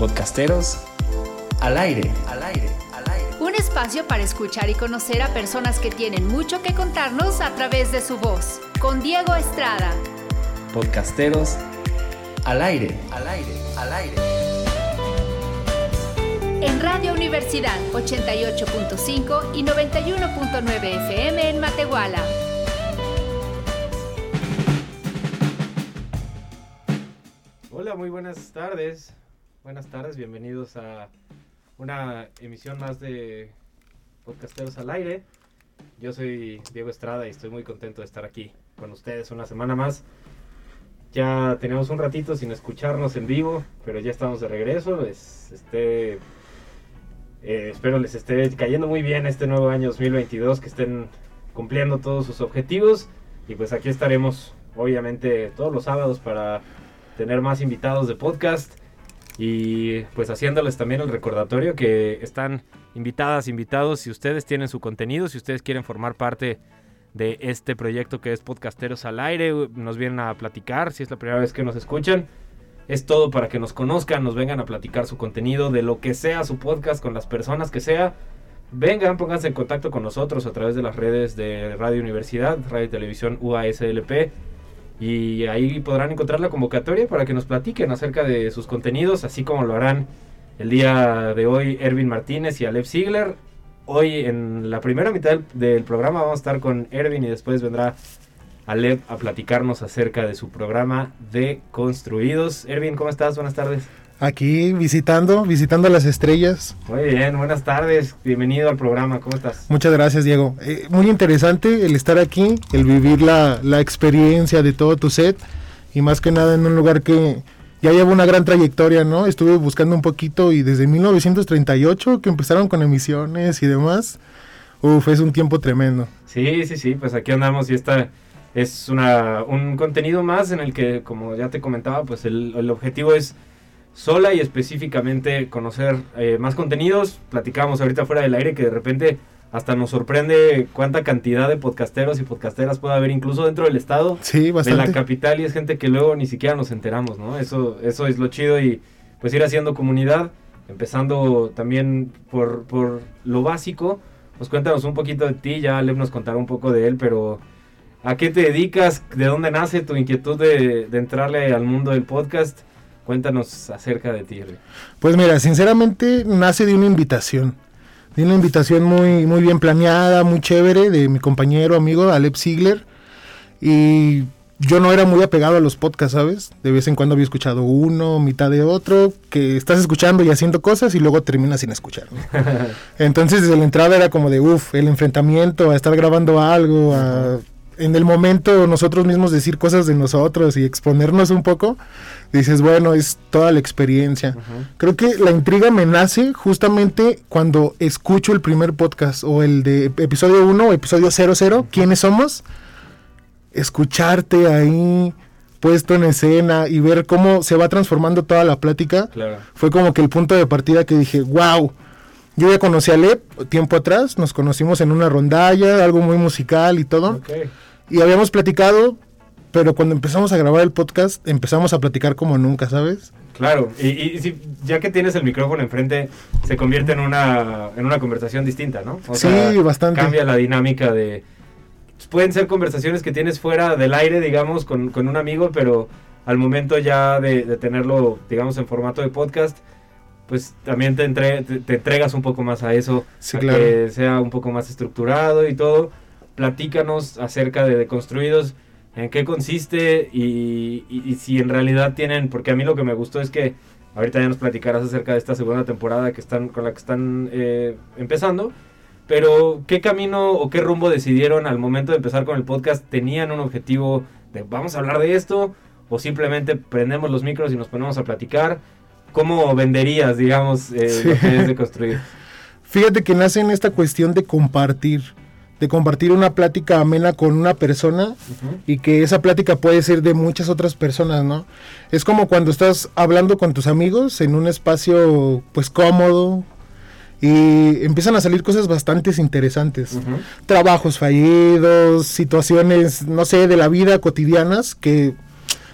Podcasteros al aire, al aire, al aire. Un espacio para escuchar y conocer a personas que tienen mucho que contarnos a través de su voz. Con Diego Estrada. Podcasteros al aire, al aire, al aire. En Radio Universidad 88.5 y 91.9 FM en Matehuala. Hola, muy buenas tardes. Buenas tardes, bienvenidos a una emisión más de Podcasteros al Aire. Yo soy Diego Estrada y estoy muy contento de estar aquí con ustedes una semana más. Ya tenemos un ratito sin escucharnos en vivo, pero ya estamos de regreso. Es, este, eh, espero les esté cayendo muy bien este nuevo año 2022, que estén cumpliendo todos sus objetivos. Y pues aquí estaremos, obviamente, todos los sábados para tener más invitados de podcast y pues haciéndoles también el recordatorio que están invitadas, invitados, si ustedes tienen su contenido, si ustedes quieren formar parte de este proyecto que es Podcasteros al Aire, nos vienen a platicar, si es la primera vez que nos escuchan, es todo para que nos conozcan, nos vengan a platicar su contenido, de lo que sea su podcast, con las personas que sea. Vengan, pónganse en contacto con nosotros a través de las redes de Radio Universidad, Radio Televisión UASLP y ahí podrán encontrar la convocatoria para que nos platiquen acerca de sus contenidos, así como lo harán el día de hoy Erwin Martínez y Alep Ziegler. Hoy en la primera mitad del, programa vamos a estar con Erwin y después vendrá Alep a platicarnos acerca de su programa de Construidos. Erwin, ¿cómo estás? Buenas tardes. Aquí visitando, visitando las estrellas. Muy bien, buenas tardes. Bienvenido al programa. ¿Cómo estás? Muchas gracias, Diego. Eh, muy interesante el estar aquí, el vivir la, la, experiencia de todo tu set y más que nada en un lugar que ya lleva una gran trayectoria, ¿no? Estuve buscando un poquito y desde 1938 que empezaron con emisiones y demás. Uf, es un tiempo tremendo. Sí, sí, sí, pues aquí andamos y esta es una, un contenido más en el que, como ya te comentaba, pues el, el objetivo es sola y específicamente conocer eh, más contenidos. Platicábamos ahorita fuera del aire que de repente hasta nos sorprende cuánta cantidad de podcasteros y podcasteras puede haber incluso dentro del estado sí, de la capital y es gente que luego ni siquiera nos enteramos, ¿no? Eso, eso es lo chido y pues ir haciendo comunidad, empezando también por, por lo básico. Pues cuéntanos un poquito de ti, ya Lev nos contará un poco de él, pero ¿a qué te dedicas? ¿De dónde nace tu inquietud de, de entrarle al mundo del podcast? Cuéntanos acerca de ti. Pues mira, sinceramente nace de una invitación. De una invitación muy, muy bien planeada, muy chévere, de mi compañero, amigo, Alep Ziegler. Y yo no era muy apegado a los podcasts, ¿sabes? De vez en cuando había escuchado uno, mitad de otro, que estás escuchando y haciendo cosas y luego terminas sin escuchar. Entonces desde la entrada era como de, uff, el enfrentamiento, a estar grabando algo, a en el momento nosotros mismos decir cosas de nosotros y exponernos un poco, dices, bueno, es toda la experiencia. Uh -huh. Creo que la intriga me nace justamente cuando escucho el primer podcast o el de episodio 1 o episodio 00, uh -huh. ¿quiénes somos? Escucharte ahí puesto en escena y ver cómo se va transformando toda la plática, claro. fue como que el punto de partida que dije, wow. Yo ya conocí a Lep tiempo atrás, nos conocimos en una rondalla, algo muy musical y todo. Okay. Y habíamos platicado, pero cuando empezamos a grabar el podcast, empezamos a platicar como nunca, ¿sabes? Claro, y, y, si, ya que tienes el micrófono enfrente, se convierte en una, en una conversación distinta, ¿no? O sí, sea, bastante. Cambia la dinámica de... Pueden ser conversaciones que tienes fuera del aire, digamos, con, con un amigo, pero al momento ya de, de, tenerlo, digamos, en formato de podcast, pues también te, entre, te, te entregas un poco más a eso, sí, a claro. que sea un poco más estructurado y todo platícanos acerca de Deconstruidos, en qué consiste y, y, y, si en realidad tienen, porque a mí lo que me gustó es que ahorita ya nos platicarás acerca de esta segunda temporada que están con la que están eh, empezando, pero qué camino o qué rumbo decidieron al momento de empezar con el podcast, tenían un objetivo de vamos a hablar de esto o simplemente prendemos los micros y nos ponemos a platicar. ¿Cómo venderías, digamos, eh, sí. lo que es de construir? Fíjate que nace en esta cuestión de compartir de compartir una plática amena con una persona uh -huh. y que esa plática puede ser de muchas otras personas, ¿no? Es como cuando estás hablando con tus amigos en un espacio pues cómodo y empiezan a salir cosas bastante interesantes. Uh -huh. Trabajos fallidos, situaciones, no sé, de la vida cotidianas que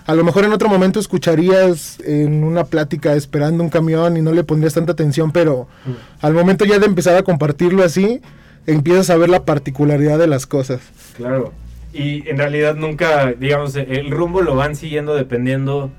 a lo mejor en otro momento escucharías en una plática esperando un camión y no le pondrías tanta atención, pero al momento ya de empezar a compartirlo así, empiezas a ver la particularidad de las cosas. Claro. Y en realidad nunca, digamos, el rumbo lo van siguiendo dependiendo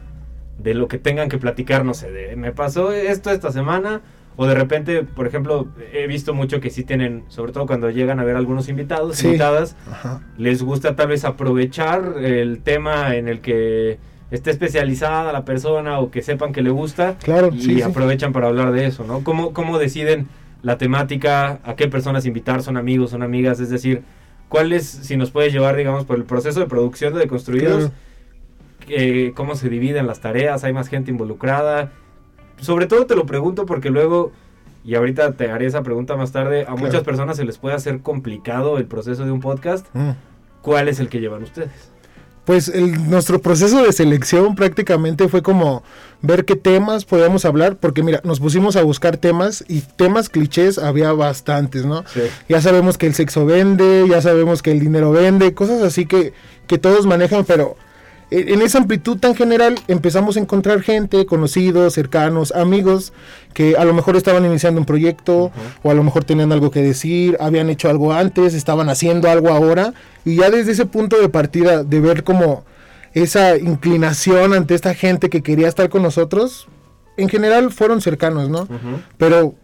de lo que tengan que platicar, no sé, de me pasó esto esta semana, o de repente, por ejemplo, he visto mucho que sí tienen, sobre todo cuando llegan a ver algunos invitados, Sí. invitadas, Ajá. les gusta tal vez aprovechar el tema en el que esté especializada la persona o que sepan que le gusta Claro, y sí, sí. aprovechan para hablar de eso, ¿no? ¿Cómo, ¿Cómo deciden la temática, a qué personas invitar, son amigos, son amigas? Es decir, ¿cuál es, si nos puedes llevar, digamos, por el proceso de producción de Deconstruidos, Claro. eh, cómo se dividen las tareas, hay más gente involucrada? Sobre todo te lo pregunto porque luego, y ahorita te haré esa pregunta más tarde, a Claro. muchas personas se les puede hacer complicado el proceso de un podcast. Mm. ¿Cuál es el que llevan ustedes? Pues el, nuestro proceso de selección prácticamente fue como ver qué temas podíamos hablar, porque mira, nos pusimos a buscar temas y temas clichés había bastantes, ¿no? Sí. Ya sabemos que el sexo vende, ya sabemos que el dinero vende, cosas así que, que todos manejan, pero en esa amplitud tan general empezamos a encontrar gente, conocidos, cercanos, amigos, que a lo mejor estaban iniciando un proyecto o a lo mejor tenían algo que decir, habían hecho algo antes, estaban haciendo algo ahora, y ya desde ese punto de partida de ver como esa inclinación ante esta gente que quería estar con nosotros, en general fueron cercanos, ¿no? Pero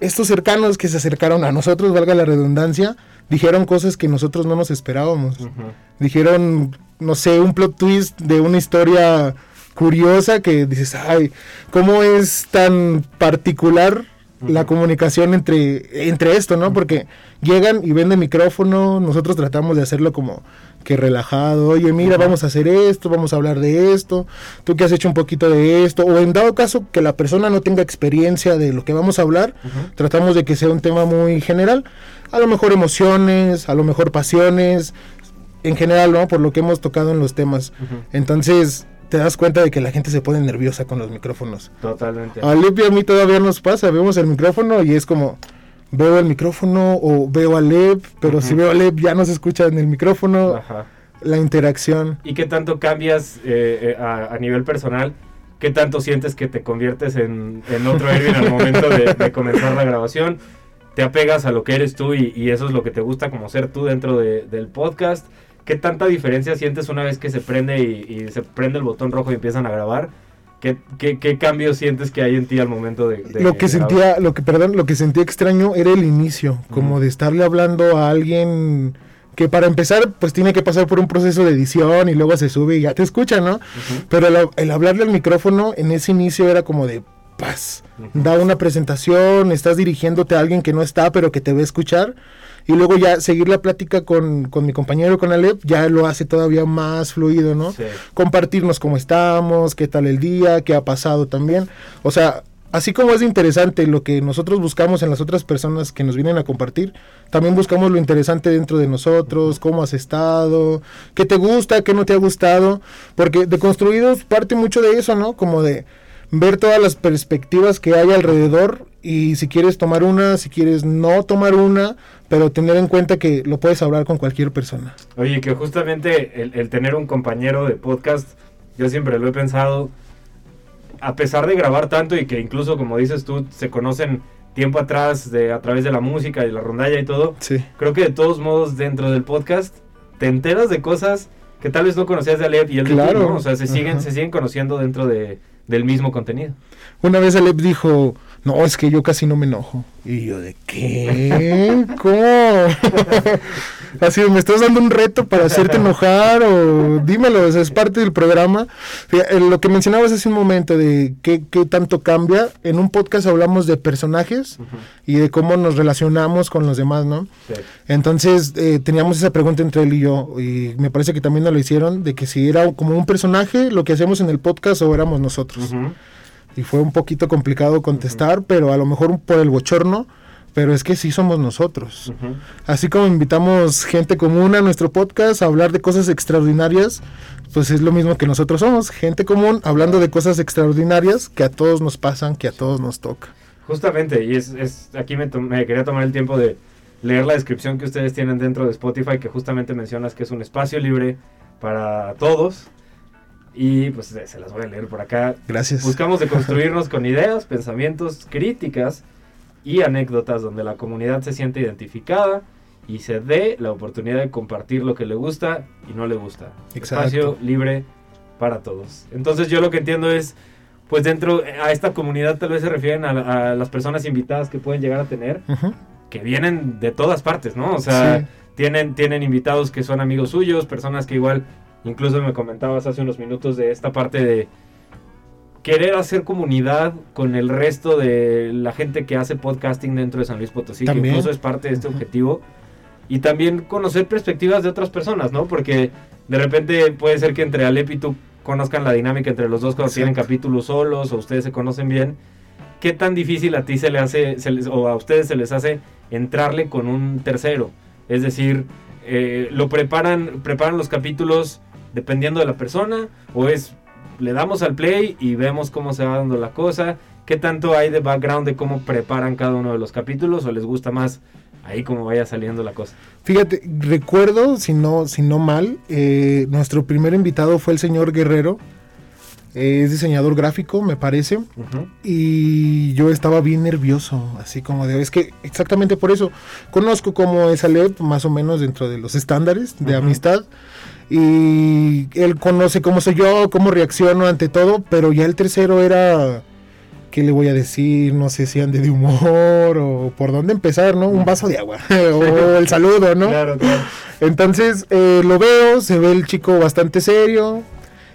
estos cercanos que se acercaron a nosotros, valga la redundancia, dijeron cosas que nosotros no nos esperábamos. Dijeron, no sé, un plot twist de una historia curiosa que dices, ay, ¿cómo es tan particular la comunicación entre, entre esto, ¿no? Porque llegan y venden micrófono, nosotros tratamos de hacerlo como que relajado, oye, mira, vamos a hacer esto, vamos a hablar de esto, tú que has hecho un poquito de esto, o en dado caso que la persona no tenga experiencia de lo que vamos a hablar, tratamos de que sea un tema muy general, a lo mejor emociones, a lo mejor pasiones, en general, ¿no? Por lo que hemos tocado en los temas. Entonces, te das cuenta de que la gente se pone nerviosa con los micrófonos. Totalmente. A Lep y a mí todavía nos pasa, vemos el micrófono y es como, veo el micrófono o veo a Lep, pero si veo a Lep ya no se escucha en el micrófono, Ajá. la interacción. ¿Y qué tanto cambias eh, eh, a, a nivel personal? ¿Qué tanto sientes que te conviertes en, en otro Erwin al momento de, de comenzar la grabación? ¿Te apegas a lo que eres tú y, y eso es lo que te gusta como ser tú dentro de- del podcast? ¿Qué tanta diferencia sientes una vez que se prende y, y se prende el botón rojo y empiezan a grabar? ¿Qué, qué, qué cambios sientes que hay en ti al momento de, de lo que de sentía, lo que, perdón, lo que sentía extraño era el inicio, como Ujú. de estarle hablando a alguien que para empezar, pues tiene que pasar por un proceso de edición y luego se sube y ya te escucha, ¿no? Ujú, Pero el, el hablarle al micrófono en ese inicio era como de Da una presentación, estás dirigiéndote a alguien que no está, pero que te va a escuchar. Y luego ya seguir la plática con, con mi compañero, con Alep, ya lo hace todavía más fluido, ¿no? Sí. compartirnos cómo estamos, qué tal el día, qué ha pasado también. O sea, así como es interesante lo que nosotros buscamos en las otras personas que nos vienen a compartir, también buscamos lo interesante dentro de nosotros, cómo has estado, qué te gusta, qué no te ha gustado, porque de construidos parte mucho de eso, ¿no? Como de ver todas las perspectivas que hay alrededor y si quieres tomar una, si quieres no tomar una, pero tener en cuenta que lo puedes hablar con cualquier persona. Oye, que justamente el, el tener un compañero de podcast, yo siempre lo he pensado, a pesar de grabar tanto y que incluso, como dices tú, se conocen tiempo atrás de, a través de la música y la rondalla y todo, Sí. creo que de todos modos dentro del podcast te enteras de cosas que tal vez no conocías de Alep y él de ti, Claro. ¿no? O sea, se siguen, Ajá. se siguen conociendo dentro de, del mismo contenido. Una vez Alep dijo, no, es que yo casi no me enojo. Y yo, ¿de qué? ¿Cómo? Así, ¿me estás dando un reto para hacerte enojar? O dímelo, o sea, es parte del programa. Fíjate, eh, Lo que mencionabas hace un momento de qué, qué tanto cambia. En un podcast hablamos de personajes y de cómo nos relacionamos con los demás, ¿no? Sí. Entonces eh, teníamos esa pregunta entre él y yo y me parece que también nos lo hicieron de que si era como un personaje lo que hacíamos en el podcast o éramos nosotros y fue un poquito complicado contestar, pero a lo mejor por el bochorno, pero es que sí somos nosotros. Ujú. Así como invitamos gente común a nuestro podcast a hablar de cosas extraordinarias, pues es lo mismo que nosotros somos, gente común hablando de cosas extraordinarias que a todos nos pasan, que a todos nos toca. Justamente, y es, es aquí me, me quería tomar el tiempo de leer la descripción que ustedes tienen dentro de Spotify, que justamente mencionas que es un espacio libre para todos. y pues se las voy a leer por acá. Gracias. Buscamos de construirnos con ideas, pensamientos, críticas y anécdotas donde la comunidad se siente identificada y se dé la oportunidad de compartir lo que le gusta y no le gusta. Exacto. Espacio libre para todos. Entonces yo lo que entiendo es, pues dentro a esta comunidad tal vez se refieren a, a las personas invitadas que pueden llegar a tener, que vienen de todas partes, ¿no? O sea, Sí. tienen, tienen invitados que son amigos suyos, personas que igual, incluso me comentabas hace unos minutos de esta parte de querer hacer comunidad con el resto de la gente que hace podcasting dentro de San Luis Potosí, que incluso es parte de este objetivo. Y también conocer perspectivas de otras personas, ¿no? Porque de repente puede ser que entre Alep y tú conozcan la dinámica entre los dos cuando tienen capítulos solos o ustedes se conocen bien. ¿Qué tan difícil a ti se le hace, se les- o a ustedes se les hace entrarle con un tercero? Es decir, eh, ¿lo preparan, preparan los capítulos dependiendo de la persona? ¿O es, le damos al play y vemos cómo se va dando la cosa? ¿Qué tanto hay de background de cómo preparan cada uno de los capítulos? ¿O les gusta más ahí como vaya saliendo la cosa? Fíjate, recuerdo, si no, si no mal, eh, nuestro primer invitado fue el señor Guerrero. Eh, es diseñador gráfico, me parece. Y yo estaba bien nervioso, así como de, es que exactamente por eso conozco cómo es Alep, más o menos dentro de los estándares de amistad. Y él conoce cómo soy yo, cómo reacciono ante todo, pero ya el tercero era, ¿qué le voy a decir? No sé si ande de humor o por dónde empezar, ¿no? Un vaso de agua o el saludo, ¿no? Claro, claro. Entonces eh, lo veo, se ve el chico bastante serio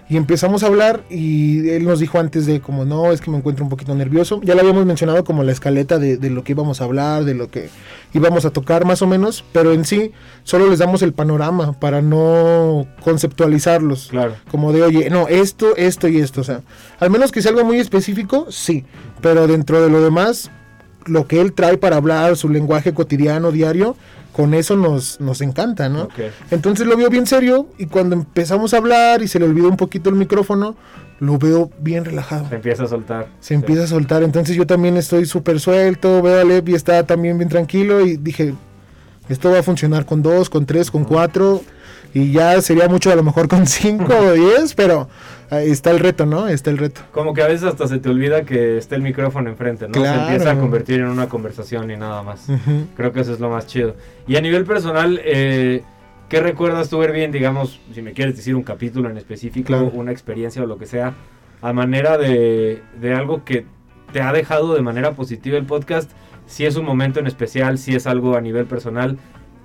y empezamos a hablar y él nos dijo antes de como no, es que me encuentro un poquito nervioso. Ya le habíamos mencionado como la escaleta de, de lo que íbamos a hablar, de lo que íbamos a tocar más o menos, pero en sí solo les damos el panorama para no conceptualizarlos. Claro. Como de, oye, no, esto, esto y esto. O sea, al menos que sea algo muy específico, sí. Pero dentro de lo demás, lo que él trae para hablar, su lenguaje cotidiano, diario, con eso nos, nos encanta, ¿no? Entonces lo veo bien serio y cuando empezamos a hablar y se le olvidó un poquito el micrófono, lo veo bien relajado. Se empieza a soltar. Se empieza a soltar, entonces yo también estoy súper suelto, veo a Lev y está también bien tranquilo y dije, esto va a funcionar con dos, con tres, con cuatro y ya sería mucho a lo mejor con cinco o diez, pero ahí está el reto, ¿no? Está el reto. Como que a veces hasta se te olvida que está el micrófono enfrente, ¿no? Claro. Se empieza a convertir en una conversación y nada más. Ujú. Creo que eso es lo más chido. Y a nivel personal, eh, ¿qué recuerdas tú bien, digamos, si me quieres decir un capítulo en específico, Claro. una experiencia o lo que sea, a manera de, de algo que te ha dejado de manera positiva el podcast? Si es un momento en especial, si es algo a nivel personal.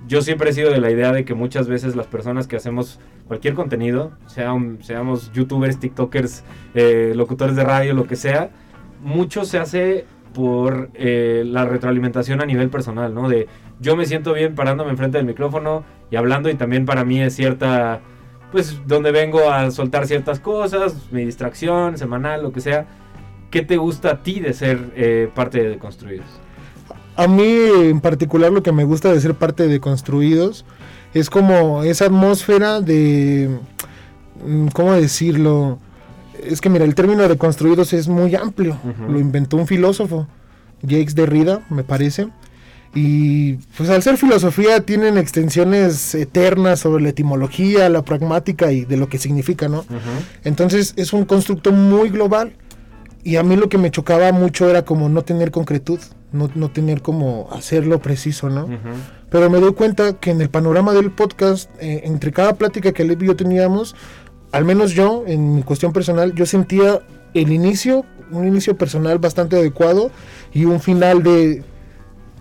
Yo siempre he sido de la idea de que muchas veces las personas que hacemos cualquier contenido, sea un- seamos youtubers, tiktokers, eh, locutores de radio, lo que sea, mucho se hace por eh, la retroalimentación a nivel personal, ¿no? De yo me siento bien parándome enfrente del micrófono y hablando y también para mí es cierta, pues donde vengo a soltar ciertas cosas, mi distracción semanal, lo que sea. ¿Qué te gusta a ti de ser eh, parte de Construidos? A mí en particular lo que me gusta de ser parte de Construidos es como esa atmósfera de, mm, ¿cómo decirlo? Es que mira, el término de Construidos es muy amplio. Lo inventó un filósofo, Jacques Derrida, me parece. Y pues al ser filosofía tienen extensiones eternas sobre la etimología, la pragmática y de lo que significa, ¿no? Entonces es un constructo muy global. Y a mí lo que me chocaba mucho era como no tener concretud, no, no tener como hacerlo preciso, ¿no? Pero me doy cuenta que en el panorama del podcast, eh, entre cada plática que Lev y yo teníamos, al menos yo, en mi cuestión personal, yo sentía el inicio, un inicio personal bastante adecuado y un final de...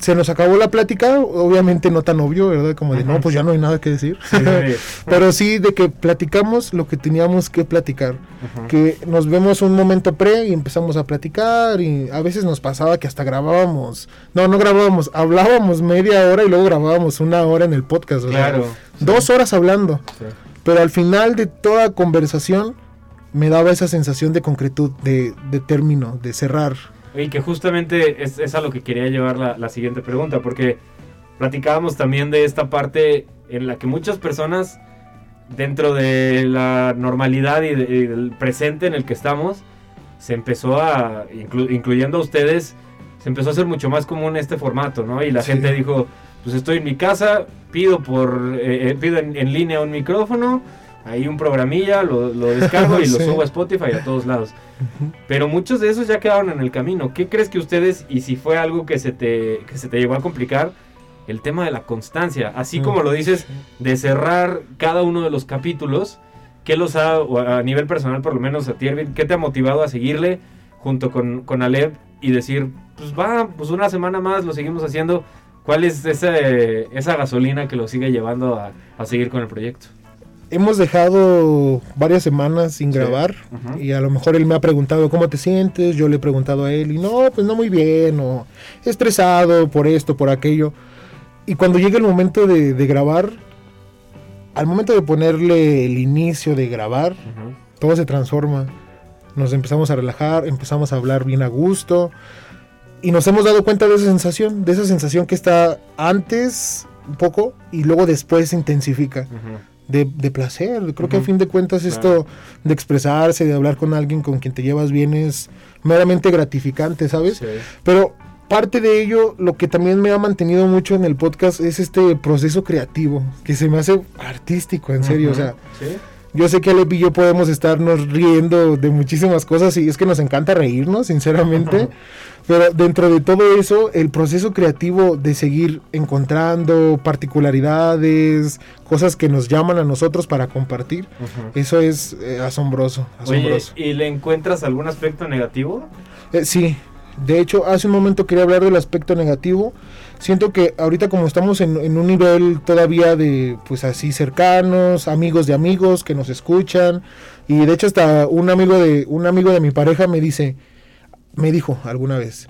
Se nos acabó la plática, obviamente no tan obvio, ¿verdad? Como de, Ajá. no, pues ya no hay nada que decir. Sí, sí, sí. Pero sí de que platicamos lo que teníamos que platicar que nos vemos un momento pre y empezamos a platicar y a veces nos pasaba que hasta grabábamos, no, no grabábamos, hablábamos media hora y luego grabábamos una hora en el podcast, Claro. dos horas hablando, pero al final de toda conversación me daba esa sensación de concretud, de, de término, de cerrar. Y que justamente es, es a lo que quería llevar la, la siguiente pregunta, porque platicábamos también de esta parte en la que muchas personas, dentro de la normalidad y, de- y del presente en el que estamos, se empezó a, inclu- incluyendo a ustedes, se empezó a hacer mucho más común este formato, ¿no? Y la Sí. gente dijo, pues estoy en mi casa, pido por, eh, eh, pido en, en línea un micrófono, ahí un programilla, lo, lo descargo y lo subo a Spotify a todos lados. Pero muchos de esos ya quedaron en el camino. ¿Qué crees que ustedes, y si fue algo que se te, que se te llevó a complicar, el tema de la constancia? Así como lo dices, de cerrar cada uno de los capítulos, ¿qué los ha, a nivel personal por lo menos a ti, Erwin, qué te ha motivado a seguirle junto con, con Aleb y decir, pues va, pues una semana más lo seguimos haciendo? ¿Cuál es esa, esa gasolina que lo sigue llevando a, a seguir con el proyecto? Hemos dejado varias semanas sin Sí. grabar y a lo mejor él me ha preguntado cómo te sientes, yo le he preguntado a él y no, pues no muy bien o estresado por esto, por aquello. Y cuando llega el momento de, de grabar, al momento de ponerle el inicio de grabar, todo se transforma. Nos empezamos a relajar, empezamos a hablar bien a gusto y nos hemos dado cuenta de esa sensación, de esa sensación que está antes un poco y luego después se intensifica Ujú. De, de placer. Creo que a fin de cuentas Claro. esto de expresarse, de hablar con alguien con quien te llevas bien es meramente gratificante, ¿sabes? Sí. Pero parte de ello, lo que también me ha mantenido mucho en el podcast es este proceso creativo, que se me hace artístico, en serio. O sea, Sí. Yo sé que Alep y yo podemos estarnos riendo de muchísimas cosas y es que nos encanta reírnos, sinceramente. Pero dentro de todo eso, el proceso creativo de seguir encontrando particularidades, cosas que nos llaman a nosotros para compartir, eso es eh, asombroso, Oye. ¿y le encuentras algún aspecto negativo? Eh, sí, de hecho, hace un momento quería hablar del aspecto negativo. Siento que ahorita como estamos en, en un nivel todavía de, pues así, cercanos, amigos de amigos que nos escuchan. Y de hecho hasta un amigo de, un amigo de mi pareja me dice, me dijo alguna vez,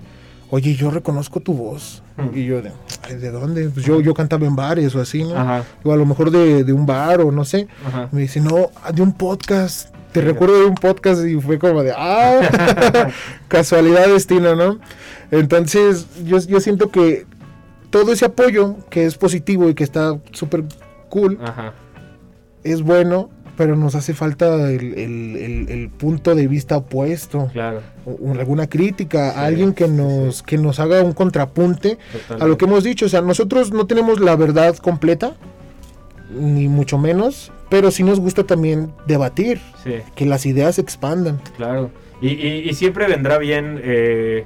oye, yo reconozco tu voz. Hmm. Y yo, de, "Ay, ¿de dónde? Pues yo, yo cantaba en bares o así, ¿no? Ajá, O a lo mejor de, de un bar o no sé. ajá. Me dice, no, de un podcast. Te recuerdo de un podcast y fue como de, ah, casualidad destino, ¿no? Entonces, yo, yo siento que todo ese apoyo, que es positivo y que está súper cool, Ajá. es bueno, pero nos hace falta el, el- el- el punto de vista opuesto, Claro. o- alguna crítica, Sí, alguien que sí, nos, que nos haga un contrapunte Totalmente. a lo que hemos dicho. O sea, nosotros no tenemos la verdad completa, ni mucho menos, pero sí nos gusta también debatir, Sí, que las ideas se expandan. claro. Y, y- y siempre vendrá bien eh,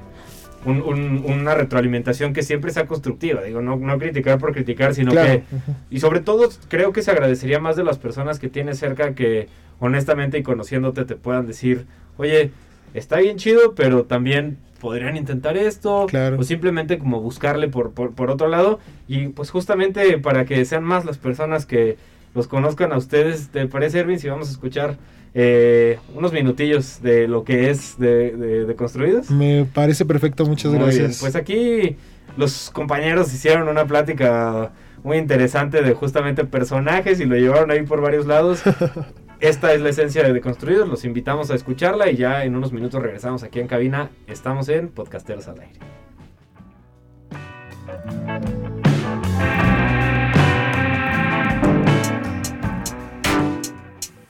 un- un- una retroalimentación que siempre sea constructiva. Digo, no, no criticar por criticar, sino Claro. que... Y sobre todo, creo que se agradecería más de las personas que tienes cerca que honestamente y conociéndote te puedan decir, oye, está bien chido, pero también podrían intentar esto. Claro. O simplemente como buscarle por, por, por otro lado. Y pues justamente para que sean más las personas que los conozcan a ustedes, ¿te parece, Erwin, si vamos a escuchar eh, unos minutillos de lo que es de, de- de Construidos? Me parece perfecto, muchas Muy gracias. bien, Pues aquí los compañeros hicieron una plática muy interesante de justamente personajes y lo llevaron ahí por varios lados. Esta es la esencia de Deconstruidos, los invitamos a escucharla y ya en unos minutos regresamos aquí en cabina. Estamos en Podcasteros al aire.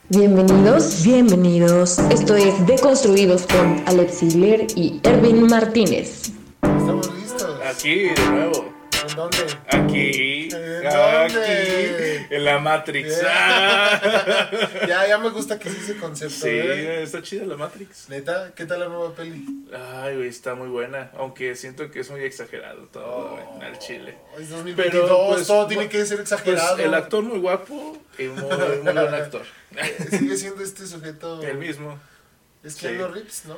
Bienvenidos, bienvenidos. Esto es Deconstruidos con Alex Ziegler y Erwin Martínez. Estamos listos. Aquí, de nuevo. ¿En dónde? Aquí. ¿En Aquí. dónde? En la Matrix. ya, ya me gusta que sí ese concepto. Sí, ¿eh? está chida la Matrix. Neta, ¿qué tal la nueva peli? Ay, güey, está muy buena. Aunque siento que es muy exagerado todo, güey, al chile. Es Pero, 2022, pues, todo tiene que ser Pues exagerado. el actor muy guapo y muy, muy buen actor. Sigue siendo este sujeto. El mismo. Es Sí. Keanu Reeves, ¿no?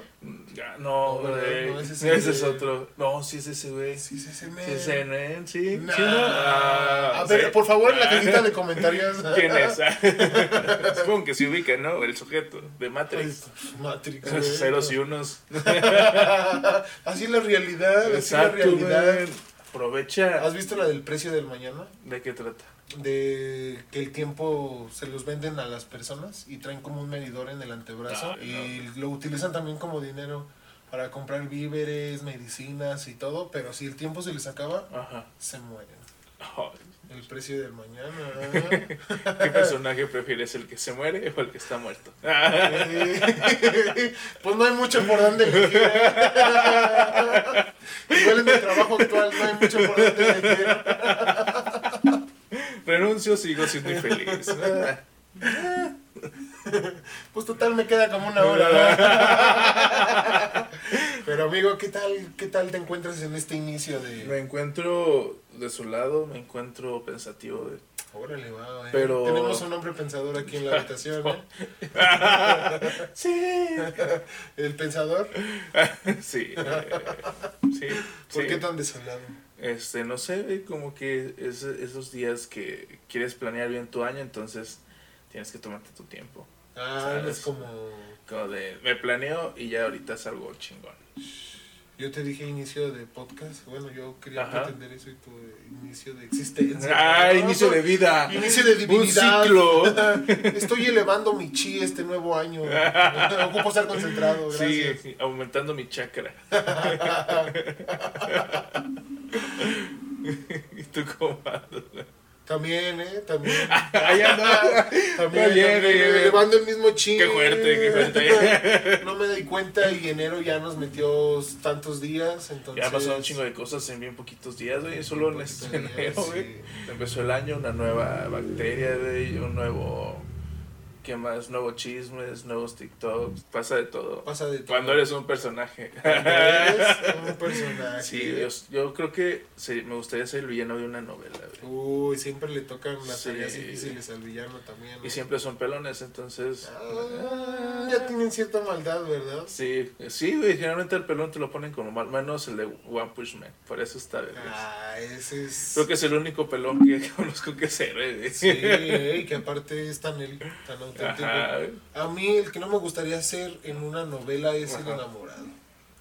Ya, No, No, güey. no, ese, ese es es otro. No, sí es ese, güey. Sí, sí, sí, Sí, ese, ¿no? Sí, Nah. sí, ¿no? Ah, a ver, sí. por favor, en la cajita de comentarios. ¿Quién es? Supongo que se ubica, ¿no? El sujeto de Matrix. Matrix. güey. Ceros y unos. Así es la realidad, así es la realidad. Aprovecha. ¿Has visto la del precio del mañana? ¿De qué trata? De que el tiempo se los venden a las personas y traen como un medidor en el antebrazo Ah, y lo utilizan también como dinero para comprar víveres, medicinas y todo, pero si el tiempo se les acaba, Ajá. se mueren. Ay, El precio del mañana. ¿Qué personaje prefieres? ¿El que se muere o el que está muerto? Pues no hay mucho por dónde elegir. Igual en el trabajo actual no hay mucho por dónde elegir. Renuncio, sigo siendo infeliz. Pues total me queda como una hora. Pero amigo, ¿qué tal, qué tal te encuentras en este inicio Me de... encuentro de su lado, me encuentro pensativo. de- Órale, eh. Pero- Tenemos un hombre pensador aquí en la habitación, ¿eh? Sí. El pensador. sí. eh, sí. ¿Por sí. qué tan desolado? Este, no sé, güey, como que es esos días que quieres planear bien tu año, entonces tienes que tomarte tu tiempo. Ah, ¿Sabes? es como... Como de, me planeo y ya ahorita salgo chingón. Yo te dije inicio de podcast. Bueno, yo quería Ajá. pretender eso y tu inicio de existencia. Ah, ¿no? inicio de vida. Inicio de Un divinidad. ciclo. Estoy elevando mi chi este nuevo año. Ocupo estar concentrado. Sí, Gracias. sí, aumentando mi chakra. ¿Y tú cómo andas? También, ¿eh? También. Ahí anda. También, también, bien, bien. elevando el mismo chi. Qué fuerte, qué fuerte. No me di cuenta y enero ya nos metió tantos días. Entonces... Ya pasó un chingo de cosas en bien poquitos días, güey. Solo en este enero, güey. sí. Empezó el año, una nueva bacteria, güey. Un nuevo. ¿Qué más? Nuevos chismes, nuevos TikToks. Pasa de todo. Pasa de todo. Cuando eres un personaje. Cuando eres un personaje. Sí, yo, yo creo que sí, me gustaría ser el villano de una novela, güey. Uy, siempre le tocan las Sí. tareas difíciles al villano también. ¿no? Y siempre son pelones, entonces. Ah, ya tienen cierta maldad, ¿verdad? Sí, sí, güey. Generalmente el pelón te lo ponen como mal, menos el de One Push Man. Por eso está bien. Ah, ese es. Creo que es el único pelón que conozco que güey. Sí, y que aparte es tan, el, tan. Ajá. A mí el que no me gustaría ser en una novela es el Ajá. enamorado.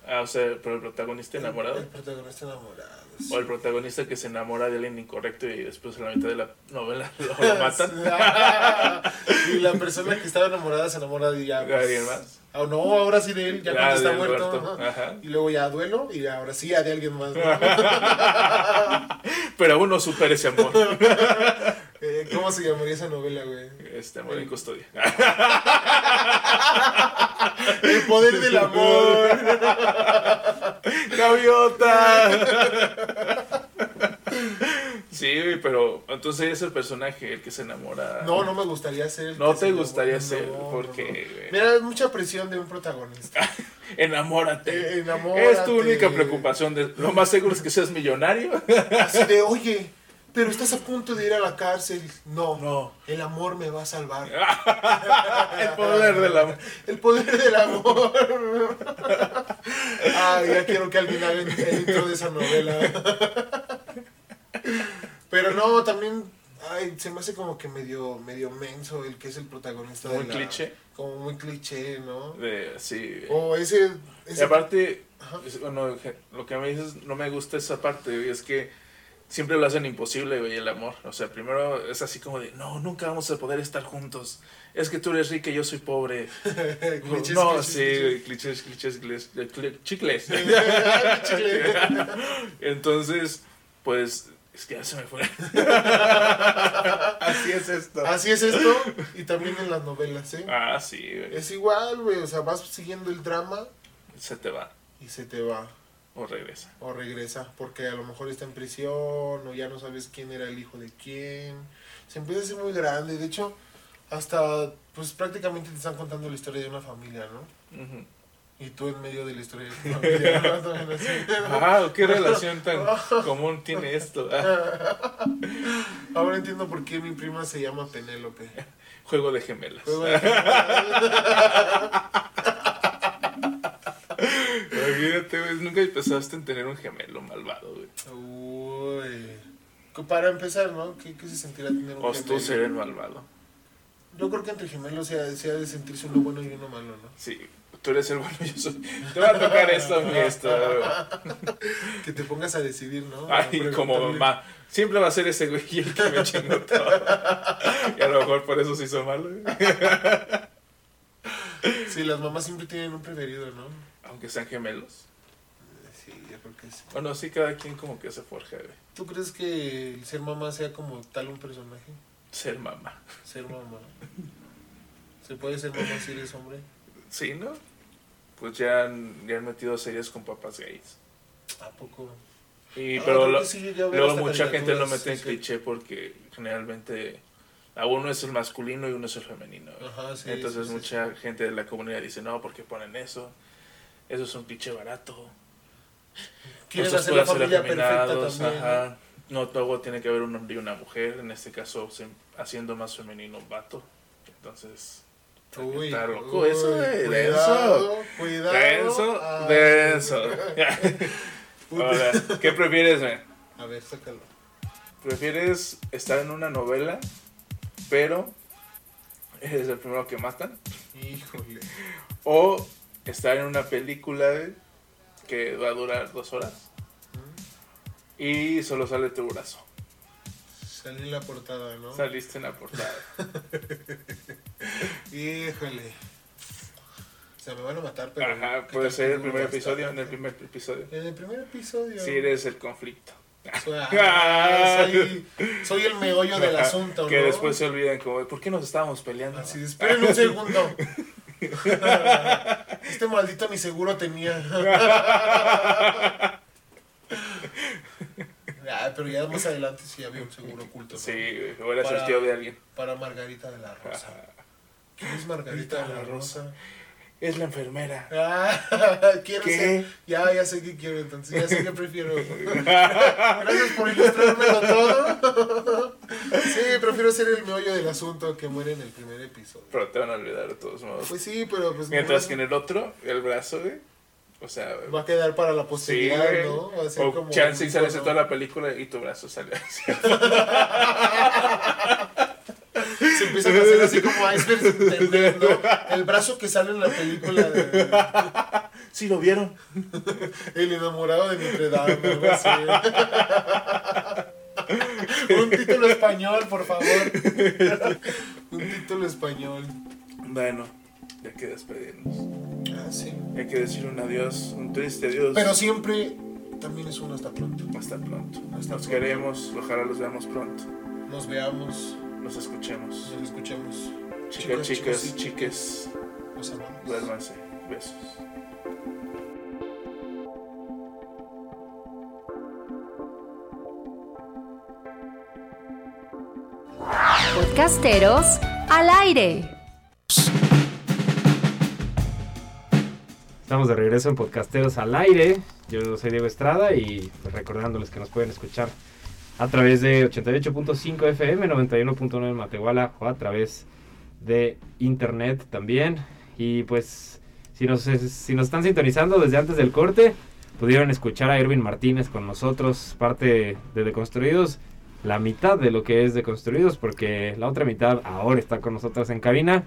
Ah, o sea, pero el protagonista El enamorado. protagonista enamorado. sí. O el protagonista que se enamora de alguien incorrecto y después en la mitad de la novela lo, lo matan. y la persona que estaba enamorada se enamora de ya. ¿De alguien más? Ah, no, ahora sí de él, ya Ah, cuando está muerto. muerto, ajá. Y luego ya duelo y ahora sí ya de alguien más. ¿no? Pero aún no supera ese amor. Eh, ¿Cómo se llamaría esa novela, güey? Este amor en custodia. El poder del amor. ¡Gaviota! Sí, pero entonces es el personaje el que se enamora. No, no me gustaría ser. el No que te se gustaría enamora. ser, No, no, porque, no. Mira, es mucha presión de un protagonista. Enamórate. Eh, enamórate. Es tu única preocupación. De, lo más seguro es que seas millonario. Así de, oye, pero estás a punto de ir a la cárcel. No, No. el amor me va a salvar. el poder del amor. El poder del amor. Ay, ya quiero que alguien haga el intro de esa novela. Pero no, también ay, se me hace como que medio, medio menso el que es el protagonista. Muy de la- cliché. Como muy cliché, ¿no? De, sí. O ese... Y aparte, es- bueno, lo que me dices no me gusta esa parte, güey, es que siempre lo hacen imposible, güey, el amor. O sea, primero es así como de, no, nunca vamos a poder estar juntos. Es que tú eres rica y yo soy pobre. clichés, no, clichés, sí, clichés. clichés, clichés, clichés, cli- chicles. Entonces, pues, es que ya se me fue. Así es esto. Así es esto. Y también en las novelas, ¿eh? Ah, sí, güey. Es igual, güey. O sea, vas siguiendo el drama Se te va y se te va. o regresa. O regresa. Porque a lo mejor está en prisión. O ya no sabes quién era el hijo de quién. Se empieza a ser muy grande. De hecho, hasta pues prácticamente te están contando la historia de una familia, ¿no? Ujú. Y tú en medio de la historia de tu familia. ¿no? También así. Ah, qué relación tan común tiene esto. Ah, Ahora entiendo por qué mi prima se llama Penélope. juego de gemelas. Juego de- Olvídate, güey, nunca pensaste en tener un gemelo malvado, güey. Uy. Para empezar, ¿no? ¿Qué, qué se sentirá tener un O tú gemelo? ser el malvado. Yo creo que entre gemelos se ha, se ha de sentirse uno bueno y uno malo, ¿no? Sí, tú eres el bueno, yo soy. Te va a tocar esto esto. Que te pongas a decidir, ¿no? Ay, como mamá. Siempre va a ser ese güey el que me chingó todo. Y a lo mejor por eso se hizo malo. Sí, las mamás siempre tienen un preferido, ¿no? Aunque sean gemelos. Sí, yo creo que sí. Bueno, sí, cada quien como que se forja, güey. ¿Tú crees que el ser mamá sea como tal un personaje? Ser mamá. Ser mamá. ¿Se puede ser mamá si eres hombre? Sí, ¿no? Pues ya han, ya han metido series con papás gays. ¿A poco? Y, Ah, pero lo- sí luego mucha gente lo mete en sí, cliché porque generalmente A uno es el masculino y uno es el femenino. Ajá, sí, Entonces mucha gente de la comunidad dice, no, ¿por qué ponen eso? Eso es un pinche barato. Quieren hacer la familia perfecta también. ¿no? ajá. No, todo tiene que haber un hombre y una mujer. En este caso, haciendo más femenino un vato. Entonces, Uy, está loco uy, eso, eh, cuidado, denso. Cuidado. Denso, Ay, denso. Ahora, ¿qué prefieres, man? A ver, sácalo. ¿Prefieres estar en una novela, pero eres el primero que matan? Híjole. ¿O estar en una película güey, que va a durar dos horas y solo sale tu brazo? Salí en la portada, ¿no? Saliste en la portada. Híjole. O sea, me van a matar, pero. Ajá, ¿qué puede ser el primer episodio, en el primer episodio. En el primer episodio. Si eres el conflicto. Ah, soy, soy el meollo del asunto, Que ¿no? después se olvidan como, ¿por qué nos estábamos peleando? Así, esperen un segundo. este maldito ni seguro tenía. Ah, pero ya más adelante sí había un seguro oculto. ¿no? Sí, o eras Para- de alguien. Para Margarita de la Rosa. ¿Quién es Margarita de la Rosa? Es la enfermera. Ah, quiero ¿Qué? ser. Ya, ya sé qué quiero entonces. Ya sé qué prefiero. Gracias por ilustrármelo todo. Sí, prefiero ser el meollo del asunto que muere en el primer episodio. Pero te van a olvidar de todos modos. Pues sí, pero pues. Mientras no, que en el otro, el brazo, güey. O sea, Va a quedar para la posteridad, güey. ¿no? Va a ser O como. chance y sales icono. toda la película y tu brazo sale así. Se empiezan a hacer así como icebergs ¿no? El brazo que sale en la película de Sí, lo vieron. El enamorado de Notre Dame, algo así. Un título español, por favor. Un título español. Bueno, hay que despedirnos. Ah, sí. Hay que decir un adiós, un triste adiós. Pero siempre también es un hasta pronto. Hasta pronto. Hasta Nos pronto. queremos, ojalá los veamos pronto. Nos veamos, Nos escuchemos. nos escuchemos. Chicas, chicas, chicos, chiques, Los amamos. duérmanse. Besos. Podcasteros al aire. Estamos de regreso en Podcasteros al aire. Yo soy Diego Estrada y pues, recordándoles que nos pueden escuchar a través de 88.5 FM, 91.9 en Matehuala o a través de internet también. Y pues si nos, si nos están sintonizando desde antes del corte, pudieron escuchar a Erwin Martínez con nosotros, parte de Deconstruidos, la mitad de lo que es Deconstruidos, porque la otra mitad ahora está con nosotros en cabina.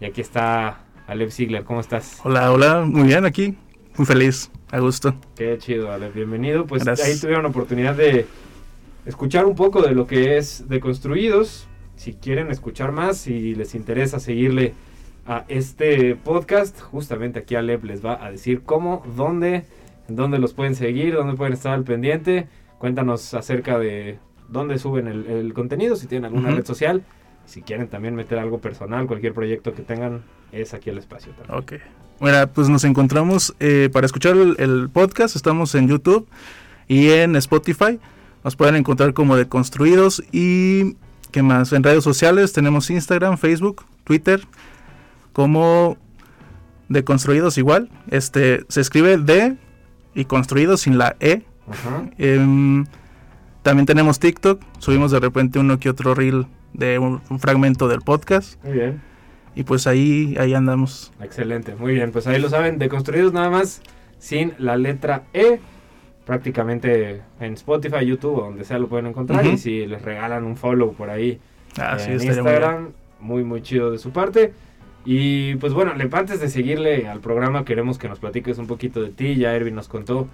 Y aquí está Alep Ziegler, ¿cómo estás? Hola, hola, muy bien aquí, muy feliz, a gusto. Qué chido, Ale, bienvenido. Pues Gracias. ahí tuvieron la oportunidad de escuchar un poco de lo que es Deconstruidos. Si quieren escuchar más, si les interesa seguirle a este podcast, justamente aquí Alep les va a decir cómo, dónde, dónde los pueden seguir, dónde pueden estar al pendiente. Cuéntanos acerca de dónde suben el, el contenido, si tienen alguna red social. Si quieren también meter algo personal, cualquier proyecto que tengan, es aquí el espacio también. Ok. Bueno, pues nos encontramos eh, para escuchar el, el podcast, estamos en YouTube y en Spotify. Nos pueden encontrar como Deconstruidos y ¿qué más? En redes sociales tenemos Instagram, Facebook, Twitter, como Deconstruidos igual. Este se escribe de y construidos sin la E. Em, también tenemos TikTok, subimos de repente uno que otro reel de un, un fragmento del podcast Muy bien. y pues ahí ahí andamos. Excelente, muy bien, pues ahí lo saben, deconstruidos nada más, sin la letra E, prácticamente en Spotify, YouTube, donde sea lo pueden encontrar, y si les regalan un follow por ahí Ah, sí, en. Instagram, muy, muy chido de su parte. Y pues bueno, le- antes de seguirle al programa, queremos que nos platiques un poquito de ti, ya Erwin nos contó,